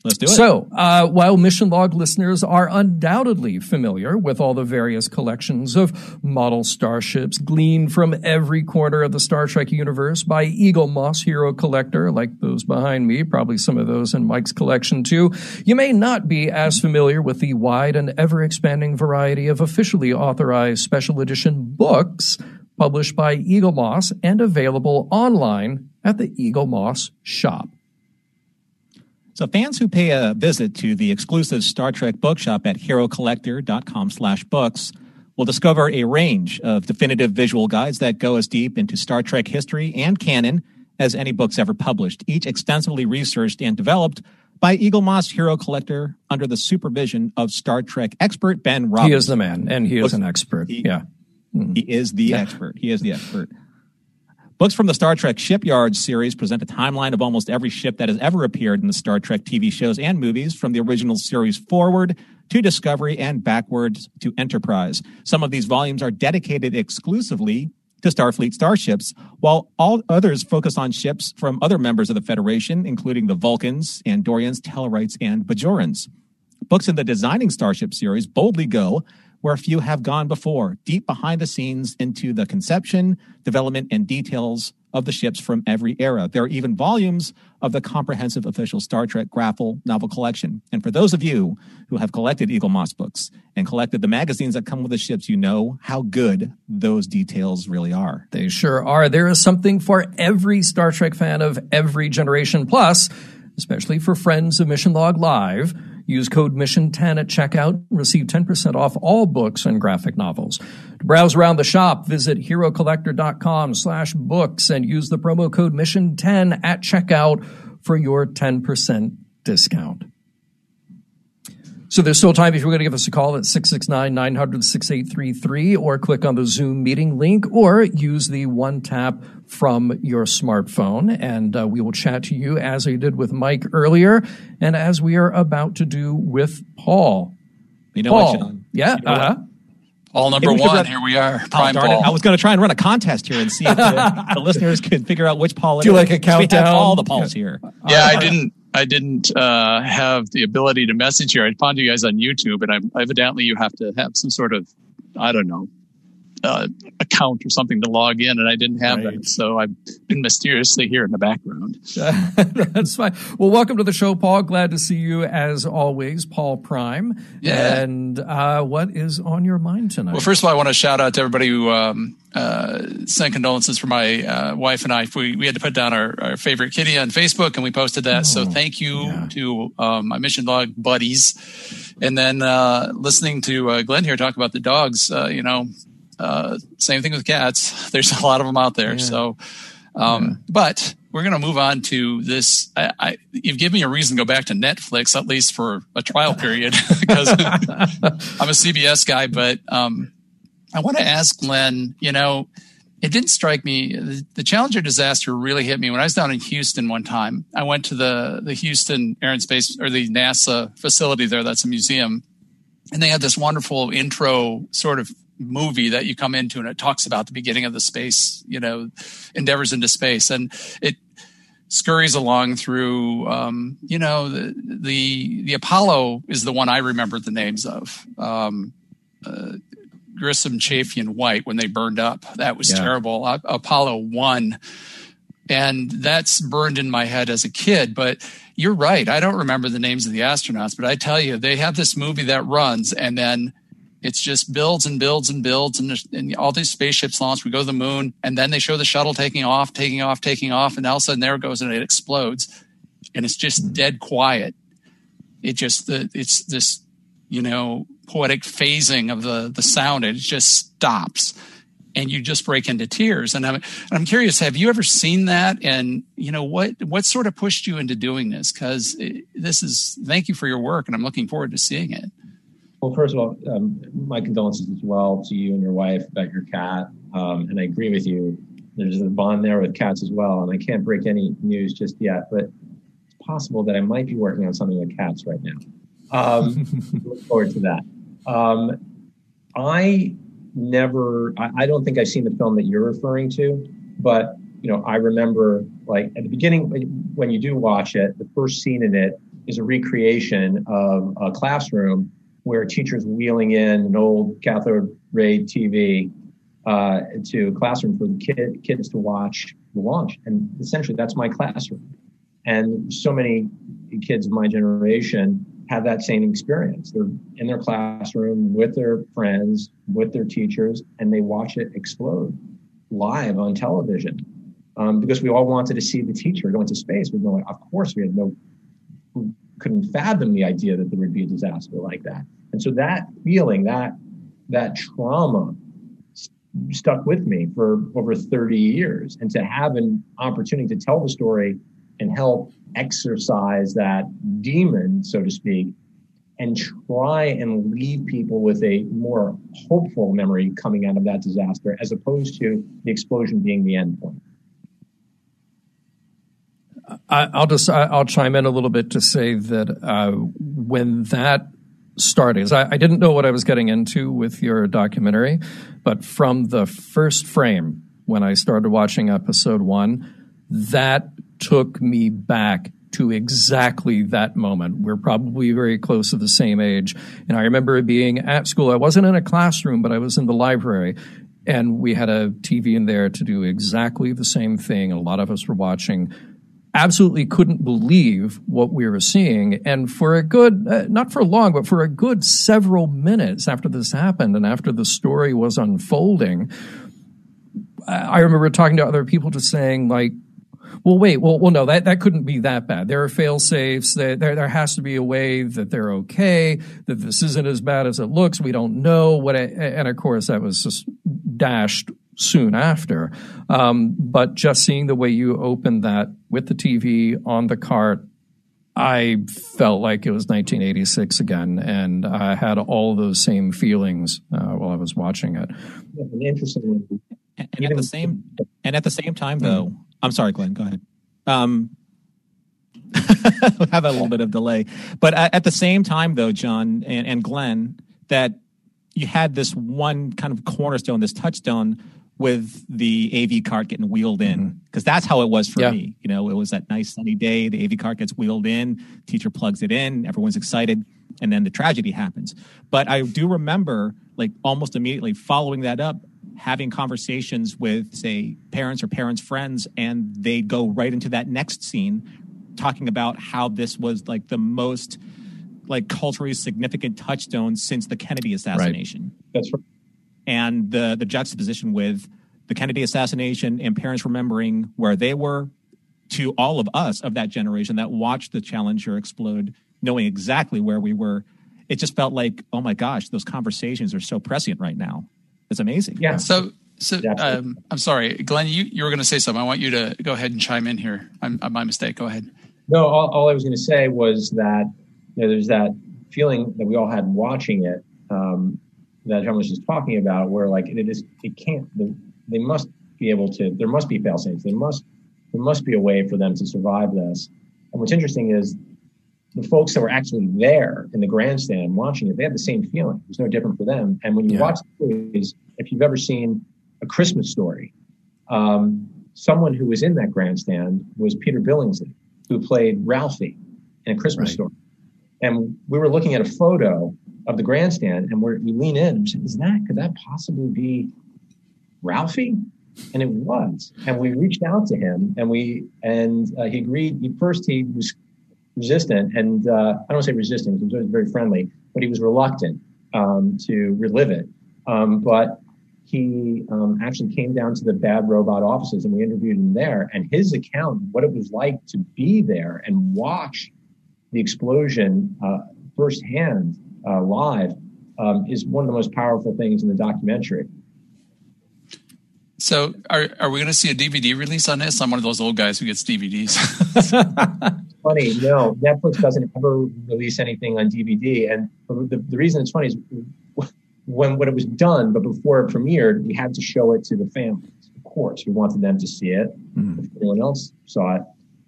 Let's do it. So, uh, while Mission Log listeners are undoubtedly familiar with all the various collections of model starships gleaned from every corner of the Star Trek universe by Eaglemoss Hero Collector, like those behind me, probably some of those in Mike's collection too, you may not be as familiar with the wide and ever expanding variety of officially authorized special edition books published by Eaglemoss and available online at the Eaglemoss shop. So fans who pay a visit to the exclusive Star Trek bookshop at herocollector.com slash books will discover a range of definitive visual guides that go as deep into Star Trek history and canon as any books ever published, each extensively researched and developed by Eaglemoss Hero Collector under the supervision of Star Trek expert Ben Robbins. He is the man, and he is an expert. He- yeah. He hmm. is the expert. He is the expert. Books from the Star Trek Shipyards series present a timeline of almost every ship that has ever appeared in the Star Trek TV shows and movies, from the original series forward to Discovery and backwards to Enterprise. Some of these volumes are dedicated exclusively to Starfleet starships, while all others focus on ships from other members of the Federation, including the Vulcans, Andorians, Tellarites, and Bajorans. Books in the Designing Starship series boldly go where few have gone before, deep behind the scenes into the conception, development, and details of the ships from every era. There are even volumes of the comprehensive official Star Trek graphic novel collection. And for those of you who have collected Eaglemoss books and collected the magazines that come with the ships, you know how good those details really are. They sure are. There is something for every Star Trek fan of every generation. Plus, especially for friends of Mission Log Live, use code MISSION10 at checkout receive 10% off all books and graphic novels. To browse around the shop, visit herocollector.com slash books and use the promo code MISSION10 at checkout for your 10% discount. So there's still time if you're going to give us a call at 669-900-6833 or click on the Zoom meeting link or use the one tap from your smartphone and uh, we will chat to you as I did with Mike earlier and as we are about to do with Paul. You know Paul. what, John? Yeah. You know what? uh-huh. All number Maybe one. run- Here we are. Oh, Prime darn it. Paul. I was going to try and run a contest here and see if the, (laughs) the listeners could figure out which Paul it Do is. like a 'Cause We countdown? have all the Pauls here. yeah, I didn't. I didn't uh, have the ability to message here. I found you guys on YouTube, and I'm, evidently you have to have some sort of, I don't know, uh, account or something to log in, and I didn't have Right. that. So I've been mysteriously here in the background. (laughs) That's fine. Well, welcome to the show, Paul. Glad to see you as always, Paul Prime. Yeah. And uh, what is on your mind tonight? Well, first of all, I want to shout out to everybody who um, uh, sent condolences for my uh, wife and I. We, we had to put down our, our favorite kitty on Facebook, and we posted that. so thank you yeah. to um, my Mission Log buddies. And then uh, listening to uh, Glen here talk about the dogs, uh, you know, uh, same thing with cats. (laughs) There's a lot of them out there. So, um, but we're going to move on to this. I, I, you've given me a reason to go back to Netflix, at least for a trial period, (laughs) because (laughs) I'm a CBS guy. But um, I want to ask Glen, you know, it didn't strike me. The, the Challenger disaster really hit me when I was down in Houston one time. I went to the, the Houston Air and Space or the NASA facility there. That's a museum. And they had this wonderful intro sort of movie that you come into and it talks about the beginning of the space, you know, endeavors into space. And it, scurries along through um, you know the, the the apollo is the one i remember the names of um, uh, Grissom, Chaffee, and White when they burned up. That was yeah. terrible. Apollo 1. And that's burned in my head as a kid. But you're right. I don't remember the names of the astronauts, but I tell you, they have this movie that runs and then it's just builds and builds and builds and, and, all these spaceships launch. We go to the moon and then they show the shuttle taking off, taking off, taking off. And all of a sudden there it goes and it explodes and it's just dead quiet. It just, it's this, you know, poetic phasing of the, the sound. It just stops and you just break into tears. And I'm, I'm curious, have you ever seen that? And, you know, what, what sort of pushed you into doing this? Cause this is, thank you for your work and I'm looking forward to seeing it. Well, first of all, um, my condolences as well to you and your wife about your cat. Um, and I agree with you. There's a bond there with cats as well. And I can't break any news just yet, but it's possible that I might be working on something with cats right now. Um, (laughs) look forward to that. Um, I never, I, I don't think I've seen the film that you're referring to, but you know, I remember like at the beginning when you do watch it, the first scene in it is a recreation of a classroom where a teacher's wheeling in an old cathode ray TV uh, to a classroom for the kid, kids to watch the launch. And essentially, that's my classroom. And so many kids of my generation have that same experience. They're in their classroom with their friends, with their teachers, and they watch it explode live on television. Um, because we all wanted to see the teacher go into space. We know, of course, we had no, couldn't fathom the idea that there would be a disaster like that. And so that feeling, that that trauma, stuck with me for over 30 years. And to have an opportunity to tell the story and help exercise that demon, so to speak, and try and leave people with a more hopeful memory coming out of that disaster as opposed to the explosion being the end point. I, will just I'll chime in a little bit to say that uh, when that started, I, I didn't know what I was getting into with your documentary, but from the first frame when I started watching episode one, that took me back to exactly that moment. We're probably very close to the same age. And I remember being at school. I wasn't in a classroom, but I was in the library. And we had a TV in there to do exactly the same thing. A lot of us were watching. Absolutely couldn't believe what we were seeing. And for a good, uh, not for long, but for a good several minutes after this happened and after the story was unfolding, I remember talking to other people just saying, like, well, wait, well, well, no, that, that couldn't be that bad. There are fail safes. There, there, has to be a way that they're okay, that this isn't as bad as it looks. We don't know what, and of course, that was just dashed soon after. Um, but just seeing the way you opened that with the TV on the cart, I felt like it was 1986 again, and I had all those same feelings uh, while I was watching it. Interesting. And, and at the same and at the same time, though, I'm sorry, Glen. Go ahead. Um, (laughs) have a little bit of delay, but at the same time, though, John and, and Glen, that you had this one kind of cornerstone, this touchstone with the AV cart getting wheeled in because mm-hmm. that's how it was for yeah. me. You know, it was that nice sunny day. The AV cart gets wheeled in, teacher plugs it in, everyone's excited, and then the tragedy happens. But I do remember, like almost immediately following that up, having conversations with, say, parents or parents' friends, and they go right into that next scene talking about how this was like the most like culturally significant touchstone since the Kennedy assassination. Right. That's right. And the the juxtaposition with the Kennedy assassination and parents remembering where they were to all of us of that generation that watched the Challenger explode, knowing exactly where we were. It just felt like, oh my gosh, those conversations are so prescient right now. It's amazing. Yeah. So, so um, I'm sorry, Glen. You you were going to say something. I want you to go ahead and chime in here. I'm, I'm my mistake. Go ahead. No, all, all I was going to say was that you know, there's that feeling that we all had watching it um, that John was just talking about, where like it is, it can't. They must be able to. There must be fail safes. There must there must be a way for them to survive this. And what's interesting is the folks that were actually there in the grandstand watching it, they had the same feeling. It was no different for them. And when you yeah. watch the movies, if you've ever seen A Christmas Story, um, someone who was in that grandstand was Peter Billingsley, who played Ralphie in A Christmas right. Story. And we were looking at a photo of the grandstand, and we lean in. And Is that could that possibly be Ralphie? And it was. And we reached out to him, and we and uh, he agreed. He first he was resistant, and uh, I don't say resistant. He was very friendly, but he was reluctant um, to relive it. Um, but he um, actually came down to the Bad Robot offices, and we interviewed him there. And his account, what it was like to be there and watch the explosion uh, firsthand uh, live, um, is one of the most powerful things in the documentary. So, are are we going to see a DVD release on this? I'm one of those old guys who gets DVDs. (laughs) funny, no, Netflix doesn't ever release anything on DVD, and the, the reason it's funny is when when it was done, but before it premiered, we had to show it to the families. Of course, we wanted them to see it. Mm. If anyone else saw it,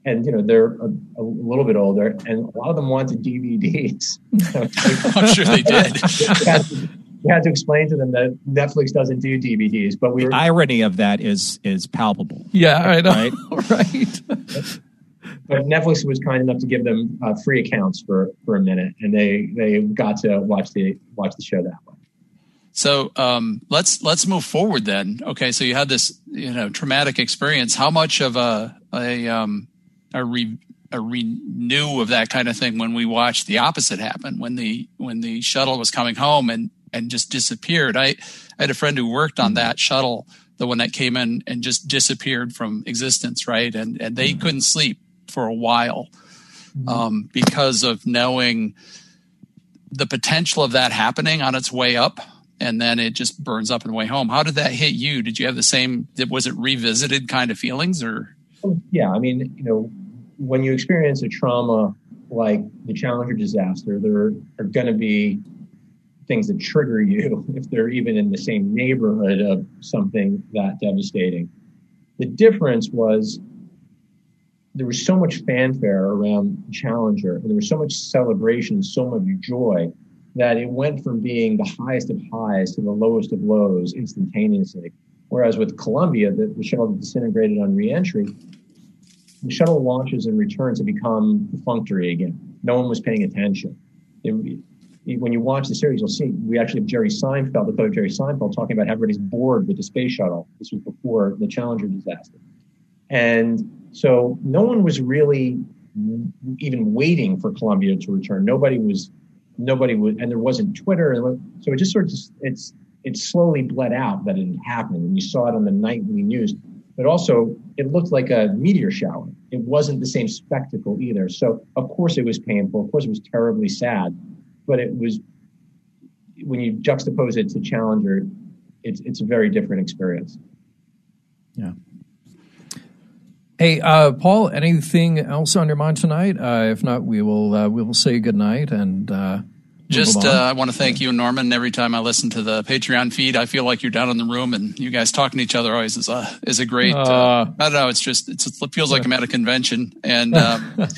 and you know they're a, a, little bit older, and a lot of them wanted DVDs. (laughs) I'm sure they did (laughs) we had to explain to them that Netflix doesn't do DVDs. But we the were, irony of that is is palpable. Yeah, I know. Right. (laughs) right. but Netflix was kind enough to give them uh, free accounts for for a minute, and they they got to watch the watch the show that way. So um, let's let's move forward then. Okay, so you had this you know traumatic experience. How much of a a um, a, re, a renew of that kind of thing when we watched the opposite happen when the when the shuttle was coming home and and just disappeared. I, I had a friend who worked on that shuttle, the one that came in and just disappeared from existence, right? And and they mm-hmm. couldn't sleep for a while mm-hmm. um, because of knowing the potential of that happening on its way up and then it just burns up and way home. How did that hit you? Did you have the same? Was it revisited kind of feelings, or? Yeah, I mean, you know, when you experience a trauma like the Challenger disaster, there are going to be things that trigger you (laughs) if they're even in the same neighborhood of something that devastating. The difference was there was so much fanfare around Challenger, and there was so much celebration, so much joy that it went from being the highest of highs to the lowest of lows instantaneously. Whereas with Columbia, the, the shuttle disintegrated on reentry, the shuttle launches and returns have become perfunctory again. No one was paying attention. It, when you watch the series, you'll see we actually have Jerry Seinfeld, the of Jerry Seinfeld, talking about how everybody's bored with the space shuttle. This was before the Challenger disaster. And so no one was really even waiting for Columbia to return. Nobody was, nobody was, and there wasn't Twitter. So it just sort of, it's, it slowly bled out that it happened. And you saw it on the nightly news, but also it looked like a meteor shower. It wasn't the same spectacle either. So of course it was painful. Of course it was terribly sad but it was when you juxtapose it to Challenger, it's it's a very different experience. Yeah. Hey, uh, Paul, anything else on your mind tonight? Uh, if not, we will uh, we will say good night and. Uh, just, uh, I want to thank you, Norman. Every time I listen to the Patreon feed, I feel like you're down in the room, and you guys talking to each other always is a is a great. Uh, I don't know. It's just it's, it feels like I'm at a convention, and (laughs) um,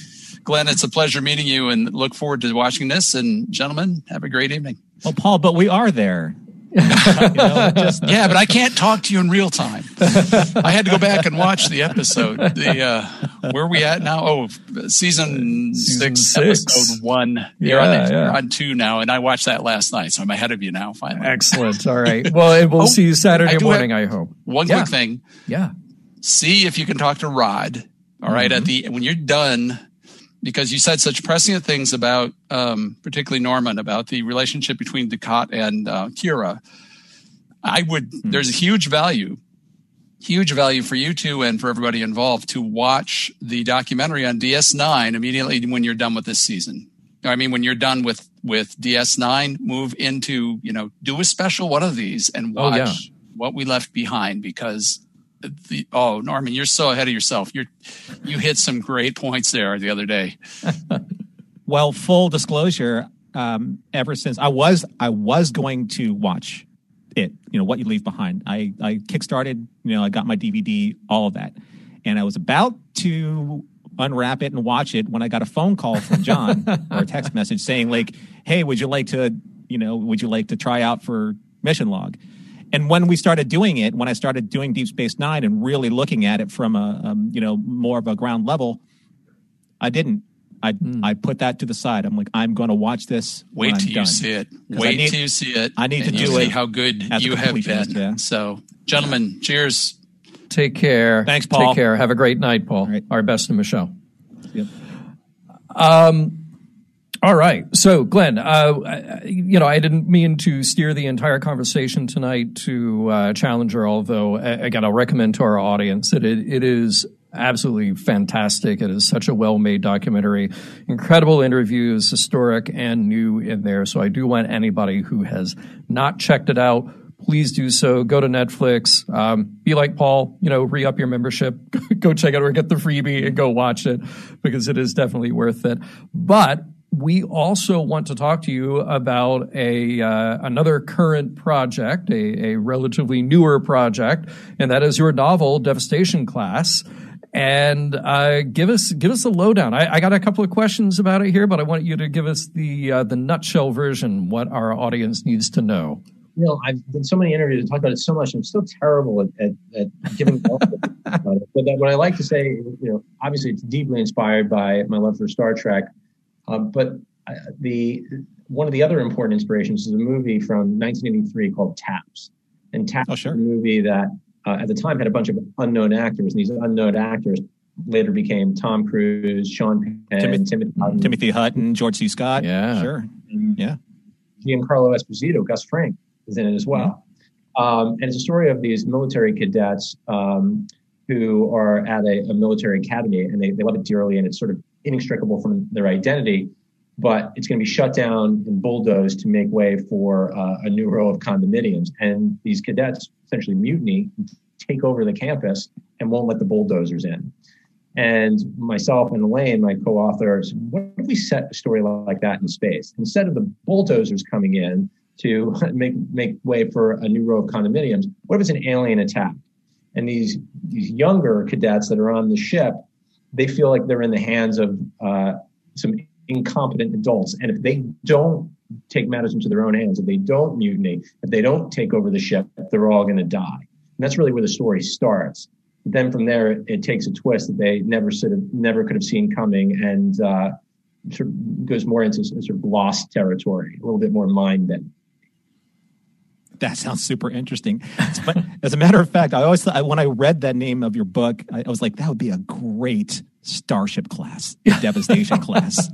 Glen, it's a pleasure meeting you and look forward to watching this. And gentlemen, have a great evening. Well, Paul, but we are there. You (laughs) know, just, yeah, but I can't talk to you in real time. I had to go back and watch the episode. The uh, where are we at now? Oh, season, season six, six, episode one. Yeah, You're on, yeah. on two now, and I watched that last night, so I'm ahead of you now. Finally, excellent. All right. Well, we'll oh, see you Saturday I morning. I hope. One yeah. quick thing. Yeah. See if you can talk to Rod. All right, mm-hmm. at the when you're done because you said such prescient things about, um, particularly Norman, about the relationship between Dukat and uh, Kira. I would, mm-hmm. there's a huge value, huge value for you two and for everybody involved to watch the documentary on DS9 immediately when you're done with this season. I mean, when you're done with, with DS9, move into, you know, do a special one of these and watch oh, yeah. what we left behind because the oh Norman, you're so ahead of yourself. You're you hit some great points there the other day. (laughs) well, full disclosure, um, ever since I was I was going to watch it, you know, what you leave behind. I I kickstarted, you know, I got my DVD, all of that, and I was about to unwrap it and watch it when I got a phone call from John (laughs) or a text message saying like, "Hey, would you like to, you know, would you like to try out for Mission Log?" And when we started doing it, when I started doing Deep Space Nine and really looking at it from a, um, you know, more of a ground level, I didn't I mm. I put that to the side. I'm like, I'm going to watch this. Wait till you see it. Wait need, till you see it. I need to do it. How good you have been. Yeah. So, gentlemen, cheers. Take care. Thanks, Paul. Take care. Have a great night, Paul. Right. Our best to Michelle. Yep. Um. All right. So, Glen, uh, you know, I didn't mean to steer the entire conversation tonight to uh, Challenger, although, again, I'll recommend to our audience that it, it is absolutely fantastic. It is such a well made documentary. Incredible interviews, historic and new in there. So I do want anybody who has not checked it out, please do so. Go to Netflix. Um, be like Paul, you know, re up your membership, (laughs) go check it or get the freebie and go watch it because it is definitely worth it. But we also want to talk to you about a uh, another current project, a, a relatively newer project, and that is your novel Devastation Class and uh, give us give us a lowdown. I, I, got a couple of questions about it here, but I want you to give us the uh, the nutshell version, what our audience needs to know. You know, I've done so many interviews and talked about it so much. I'm still terrible at, at, at giving. (laughs) But what I like to say, you know, obviously it's deeply inspired by my love for Star Trek. Uh, but uh, the one of the other important inspirations is a movie from 1983 called Taps. And Taps oh, sure. is a movie that uh, at the time had a bunch of unknown actors, and these unknown actors later became Tom Cruise, Sean Penn, Timothy, Timothy Hutton, Timothy Hutton George C. Scott. Yeah, sure. Yeah. Giancarlo Esposito, Gus Fring is in it as well. Um, and it's a story of these military cadets um, who are at a, a, military academy and they, they love it dearly and it's sort of inextricable from their identity but it's going to be shut down and bulldozed to make way for uh, a new row of condominiums. And these cadets essentially mutiny, take over the campus, and won't let the bulldozers in. And myself and Elaine, my co-authors, what if we set a story like that in space? Instead of the bulldozers coming in to (laughs) make make way for a new row of condominiums, what if it's an alien attack? And these these younger cadets that are on the ship, they feel like they're in the hands of uh, some incompetent adults. And if they don't take matters into their own hands, if they don't mutiny, if they don't take over the ship, they're all going to die. And that's really where the story starts. But then from there, it takes a twist that they never sort of never could have seen coming, and uh, sort of goes more into sort of lost territory, a little bit more mind bending. That sounds super interesting. But as a matter of fact, I always thought when I read that name of your book, I, I was like, that would be a great starship class, (laughs) devastation class.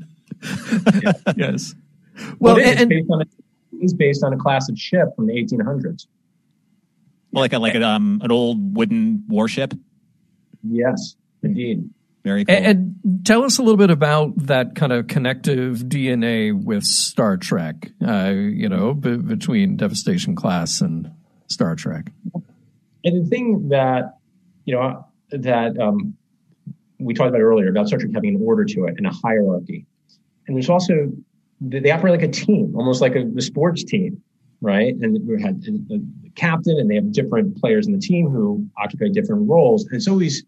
yes. Well, well it, and, based on a, it's based on a class of ship from the 1800s. Like a like a, um, an old wooden warship. Yes, indeed. Very cool. And, and, tell us a little bit about that kind of connective DNA with Star Trek. Uh, you know, b- between Devastation Class and Star Trek. And the thing that you know that um, we talked about earlier about Star Trek having an order to it and a hierarchy and there's also they operate like a team, almost like a, sports team, right? And we had the captain, and they have different players in the team who occupy different roles. And it's always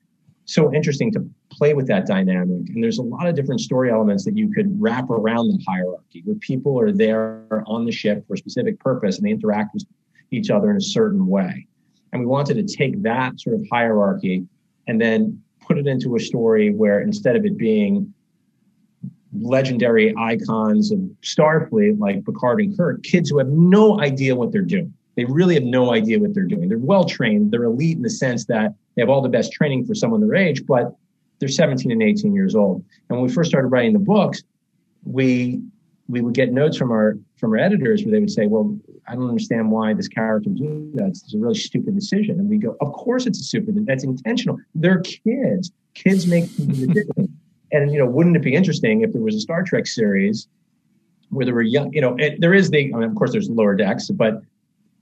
so interesting to play with that dynamic. And there's a lot of different story elements that you could wrap around the hierarchy, where people are there on the ship for a specific purpose, and they interact with each other in a certain way. And we wanted to take that sort of hierarchy and then put it into a story where instead of it being legendary icons of Starfleet like Picard and Kirk, kids who have no idea what they're doing. They really have no idea what they're doing. They're well trained. They're elite in the sense that they have all the best training for someone their age, but they're 17 and 18 years old. And when we first started writing the books, we we would get notes from our from our editors where they would say, "Well, I don't understand why this character do that. It's a really stupid decision." And we go, "Of course, it's a stupid. That's intentional. They're kids. Kids make decisions." (laughs) And you know, wouldn't it be interesting if there was a Star Trek series where there were young, you know, there is the, I mean, of course, there's lower decks, but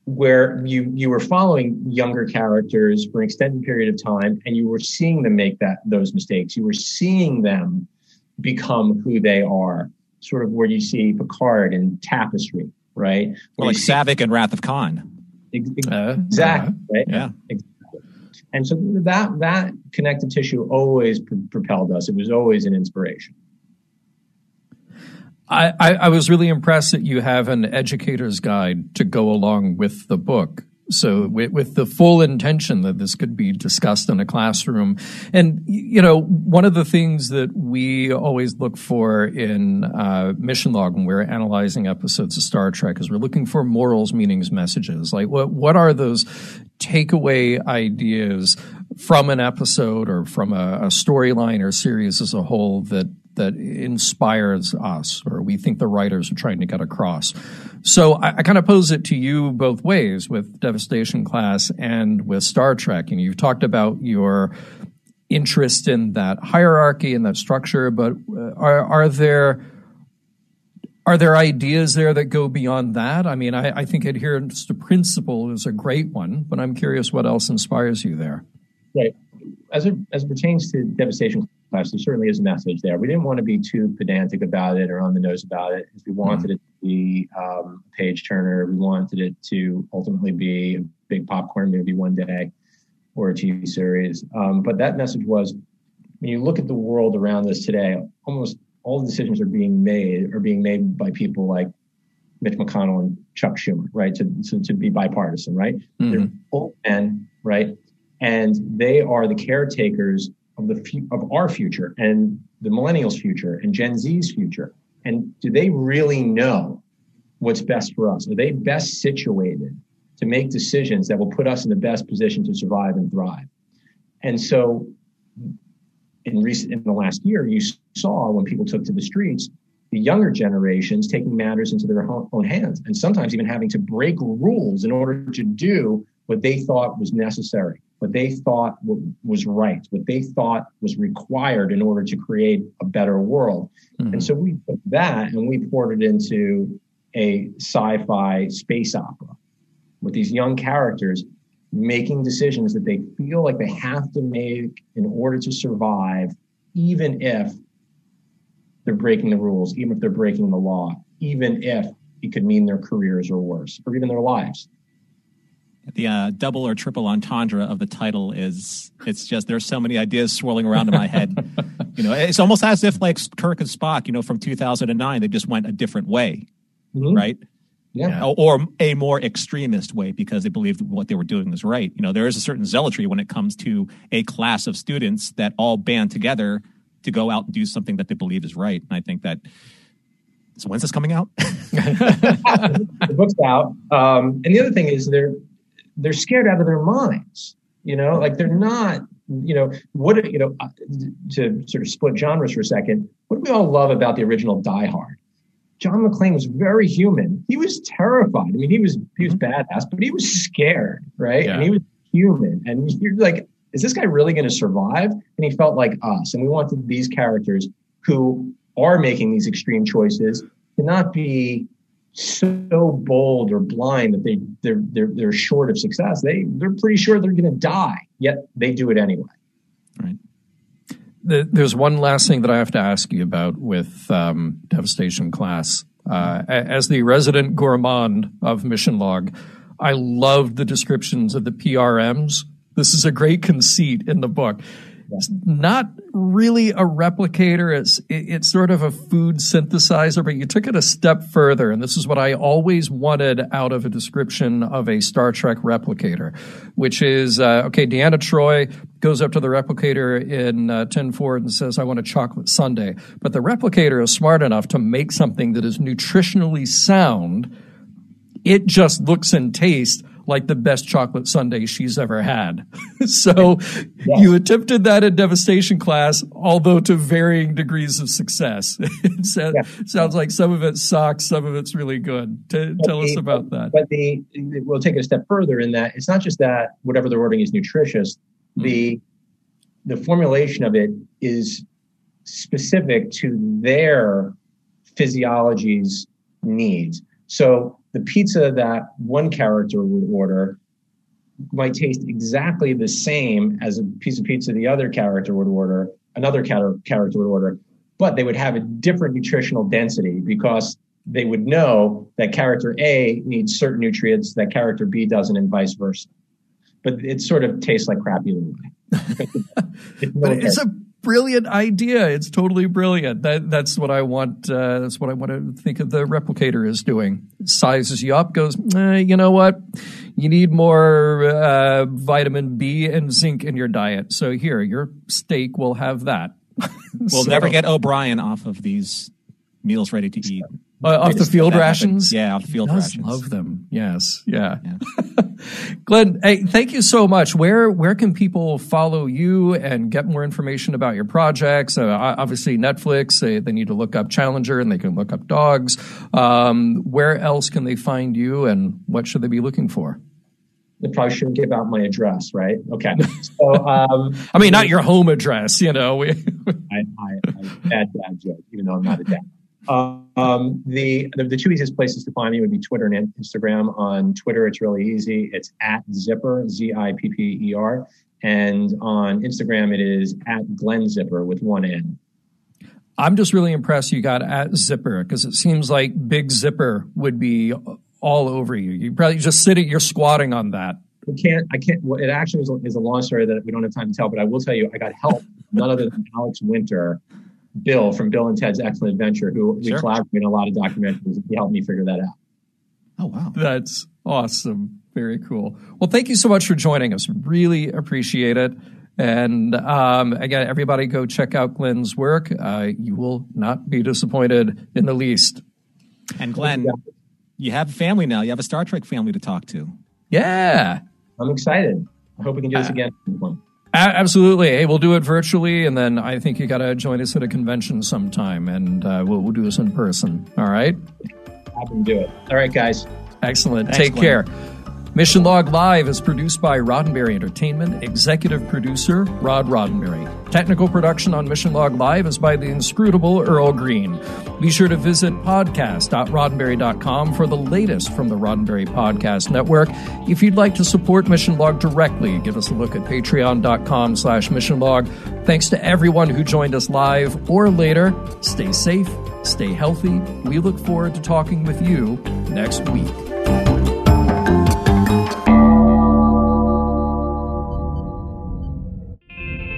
where you you were following younger characters for an extended period of time, and you were seeing them make that those mistakes. You were seeing them become who they are, sort of where you see Picard and Tapestry, right? Well, like Saavik and Wrath of Khan. Uh, exactly. Uh, right? Yeah. Exactly. And so that that connective tissue always pr- propelled us. It was always an inspiration. I, I, was really impressed that you have an educator's guide to go along with the book. So with, with, the full intention that this could be discussed in a classroom. And, you know, one of the things that we always look for in uh, mission log when we're analyzing episodes of Star Trek is we're looking for morals, meanings, messages. Like what, what are those takeaway ideas from an episode or from a, a storyline or series as a whole that that inspires us or we think the writers are trying to get across. So I, I kind of pose it to you both ways with Devastation Class and with Star Trek. And you've talked about your interest in that hierarchy and that structure, but uh, are, are there are there ideas there that go beyond that? I mean, I, I think adherence to principle is a great one, but I'm curious what else inspires you there. Right. As it, as it pertains to devastation class, there certainly is a message there. We didn't want to be too pedantic about it or on the nose about it. We wanted mm-hmm. it to be um, a page turner. We wanted it to ultimately be a big popcorn movie one day or a TV series. Um, but that message was when you look at the world around us today, almost all the decisions are being made are being made by people like Mitch McConnell and Chuck Schumer, right? To, to, to be bipartisan, right? Mm-hmm. They're both men, right? And they are the caretakers of the of our future and the millennials' future and Gen Z's future. And do they really know what's best for us? Are they best situated to make decisions that will put us in the best position to survive and thrive? And so, in recent in the last year, you saw when people took to the streets, the younger generations taking matters into their own hands, and sometimes even having to break rules in order to do what they thought was necessary what they thought was right, what they thought was required in order to create a better world. Mm-hmm. And so we took that and we poured it into a sci-fi space opera with these young characters making decisions that they feel like they have to make in order to survive, even if they're breaking the rules, even if they're breaking the law, even if it could mean their careers are worse or even their lives the uh, double or triple entendre of the title is it's just there's so many ideas swirling around in my head. (laughs) you know, it's almost as if like Kirk and Spock, you know, from 2009, they just went a different way, mm-hmm. right? Yeah. Or a more extremist way because they believed what they were doing was right. You know, there is a certain zealotry when it comes to a class of students that all band together to go out and do something that they believe is right. And I think that. So when's this coming out? (laughs) the book's out. Um, and the other thing is there they're scared out of their minds. You know, like they're not. You know what? You know, uh, to sort of split genres for a second. What do we all love about the original Die Hard? John McClane was very human. He was terrified. I mean, he was he was mm-hmm. badass, but he was scared, right? Yeah. And he was human. And you're like, is this guy really going to survive? And he felt like us. And we wanted these characters who are making these extreme choices to not be so bold or blind that they they're they're, they're short of success. They they're pretty sure they're going to die, yet they do it anyway. Right. there's one last thing that I have to ask you about with um, Devastation Class. Uh, as the resident gourmand of Mission Log, I loved the descriptions of the PRMs. This is a great conceit in the book. Not really a replicator. It's it's sort of a food synthesizer, but you took it a step further, and this is what I always wanted out of a description of a Star Trek replicator, which is uh, okay. Deanna Troi goes up to the replicator in uh, Ten Forward and says, "I want a chocolate sundae," but the replicator is smart enough to make something that is nutritionally sound. It just looks and tastes like the best chocolate sundae she's ever had. (laughs) so you attempted that in devastation class, although to varying degrees of success. (laughs) it sounds, yeah. sounds like some of it sucks, some of it's really good. T- tell the, us about that. But the we'll take it a step further in that it's not just that whatever they're ordering is nutritious. Mm. The the formulation of it is specific to their physiology's needs. So the pizza that one character would order might taste exactly the same as a piece of pizza the other character would order, another character would order, but they would have a different nutritional density because they would know that character A needs certain nutrients that character B doesn't, and vice versa. But it sort of tastes like crap either way. (laughs) but it's a brilliant idea. It's totally brilliant. That that's what I want. Uh, that's what I want to think of the replicator is doing. Sizes you up. Goes, eh, you know what? you need more uh, vitamin B and zinc in your diet. So here, your steak will have that. (laughs) We'll So- never get O'Brien off of these meals ready to eat. Uh, off the field that happen. rations. Yeah, off the field He does rations. Love them. Yes. Yeah. (laughs) Glen, hey, thank you so much. Where where can people follow you and get more information about your projects? Uh, obviously, Netflix. They, they need to look up Challenger and they can look up dogs. Um, where else can they find you, and what should they be looking for? I probably shouldn't give out my address, right? Okay. So, (laughs) um, I mean, not your home address. You know, we, (laughs) I, I, I bad dad joke, even though I'm not a dad. Um, the, the the two easiest places to find me would be Twitter and Instagram. On Twitter, it's really easy. It's at Zipper Z I P P E R, and on Instagram, it is at Glen Zipper with one N. I'm just really impressed you got at Zipper because it seems like Big Zipper would be all over you. You probably just sit it. You're squatting on that. We can't. I can't. Well, it actually is a, is a long story that we don't have time to tell. But I will tell you, I got help. None other than Alex Winter, Bill from Bill and Ted's Excellent Adventure, who we Sure. collaborate in a lot of documentaries. He helped me figure that out. Oh wow. That's awesome. Very cool. Well, thank you so much for joining us. Really appreciate it. And um, again, everybody go check out Glen's work. Uh, you will not be disappointed in the least. And Glen, you have a family now. You have a Star Trek family to talk to. Yeah. I'm excited. I hope we can do this again. At some point. A- absolutely. Hey, we'll do it virtually, and then I think you got to join us at a convention sometime, and uh, we'll, we'll do this in person. All right. Happy to do it. All right, guys. Excellent. Thanks, Take Glen. care. Mission Log Live is produced by Roddenberry Entertainment, executive producer Rod Roddenberry. Technical production on Mission Log Live is by the inscrutable Earl Green. Be sure to visit podcast.roddenberry.com for the latest from the Roddenberry Podcast Network. If you'd like to support Mission Log directly, give us a look at patreon.com slash mission log. Thanks to everyone who joined us live or later. Stay safe, stay healthy. We look forward to talking with you next week.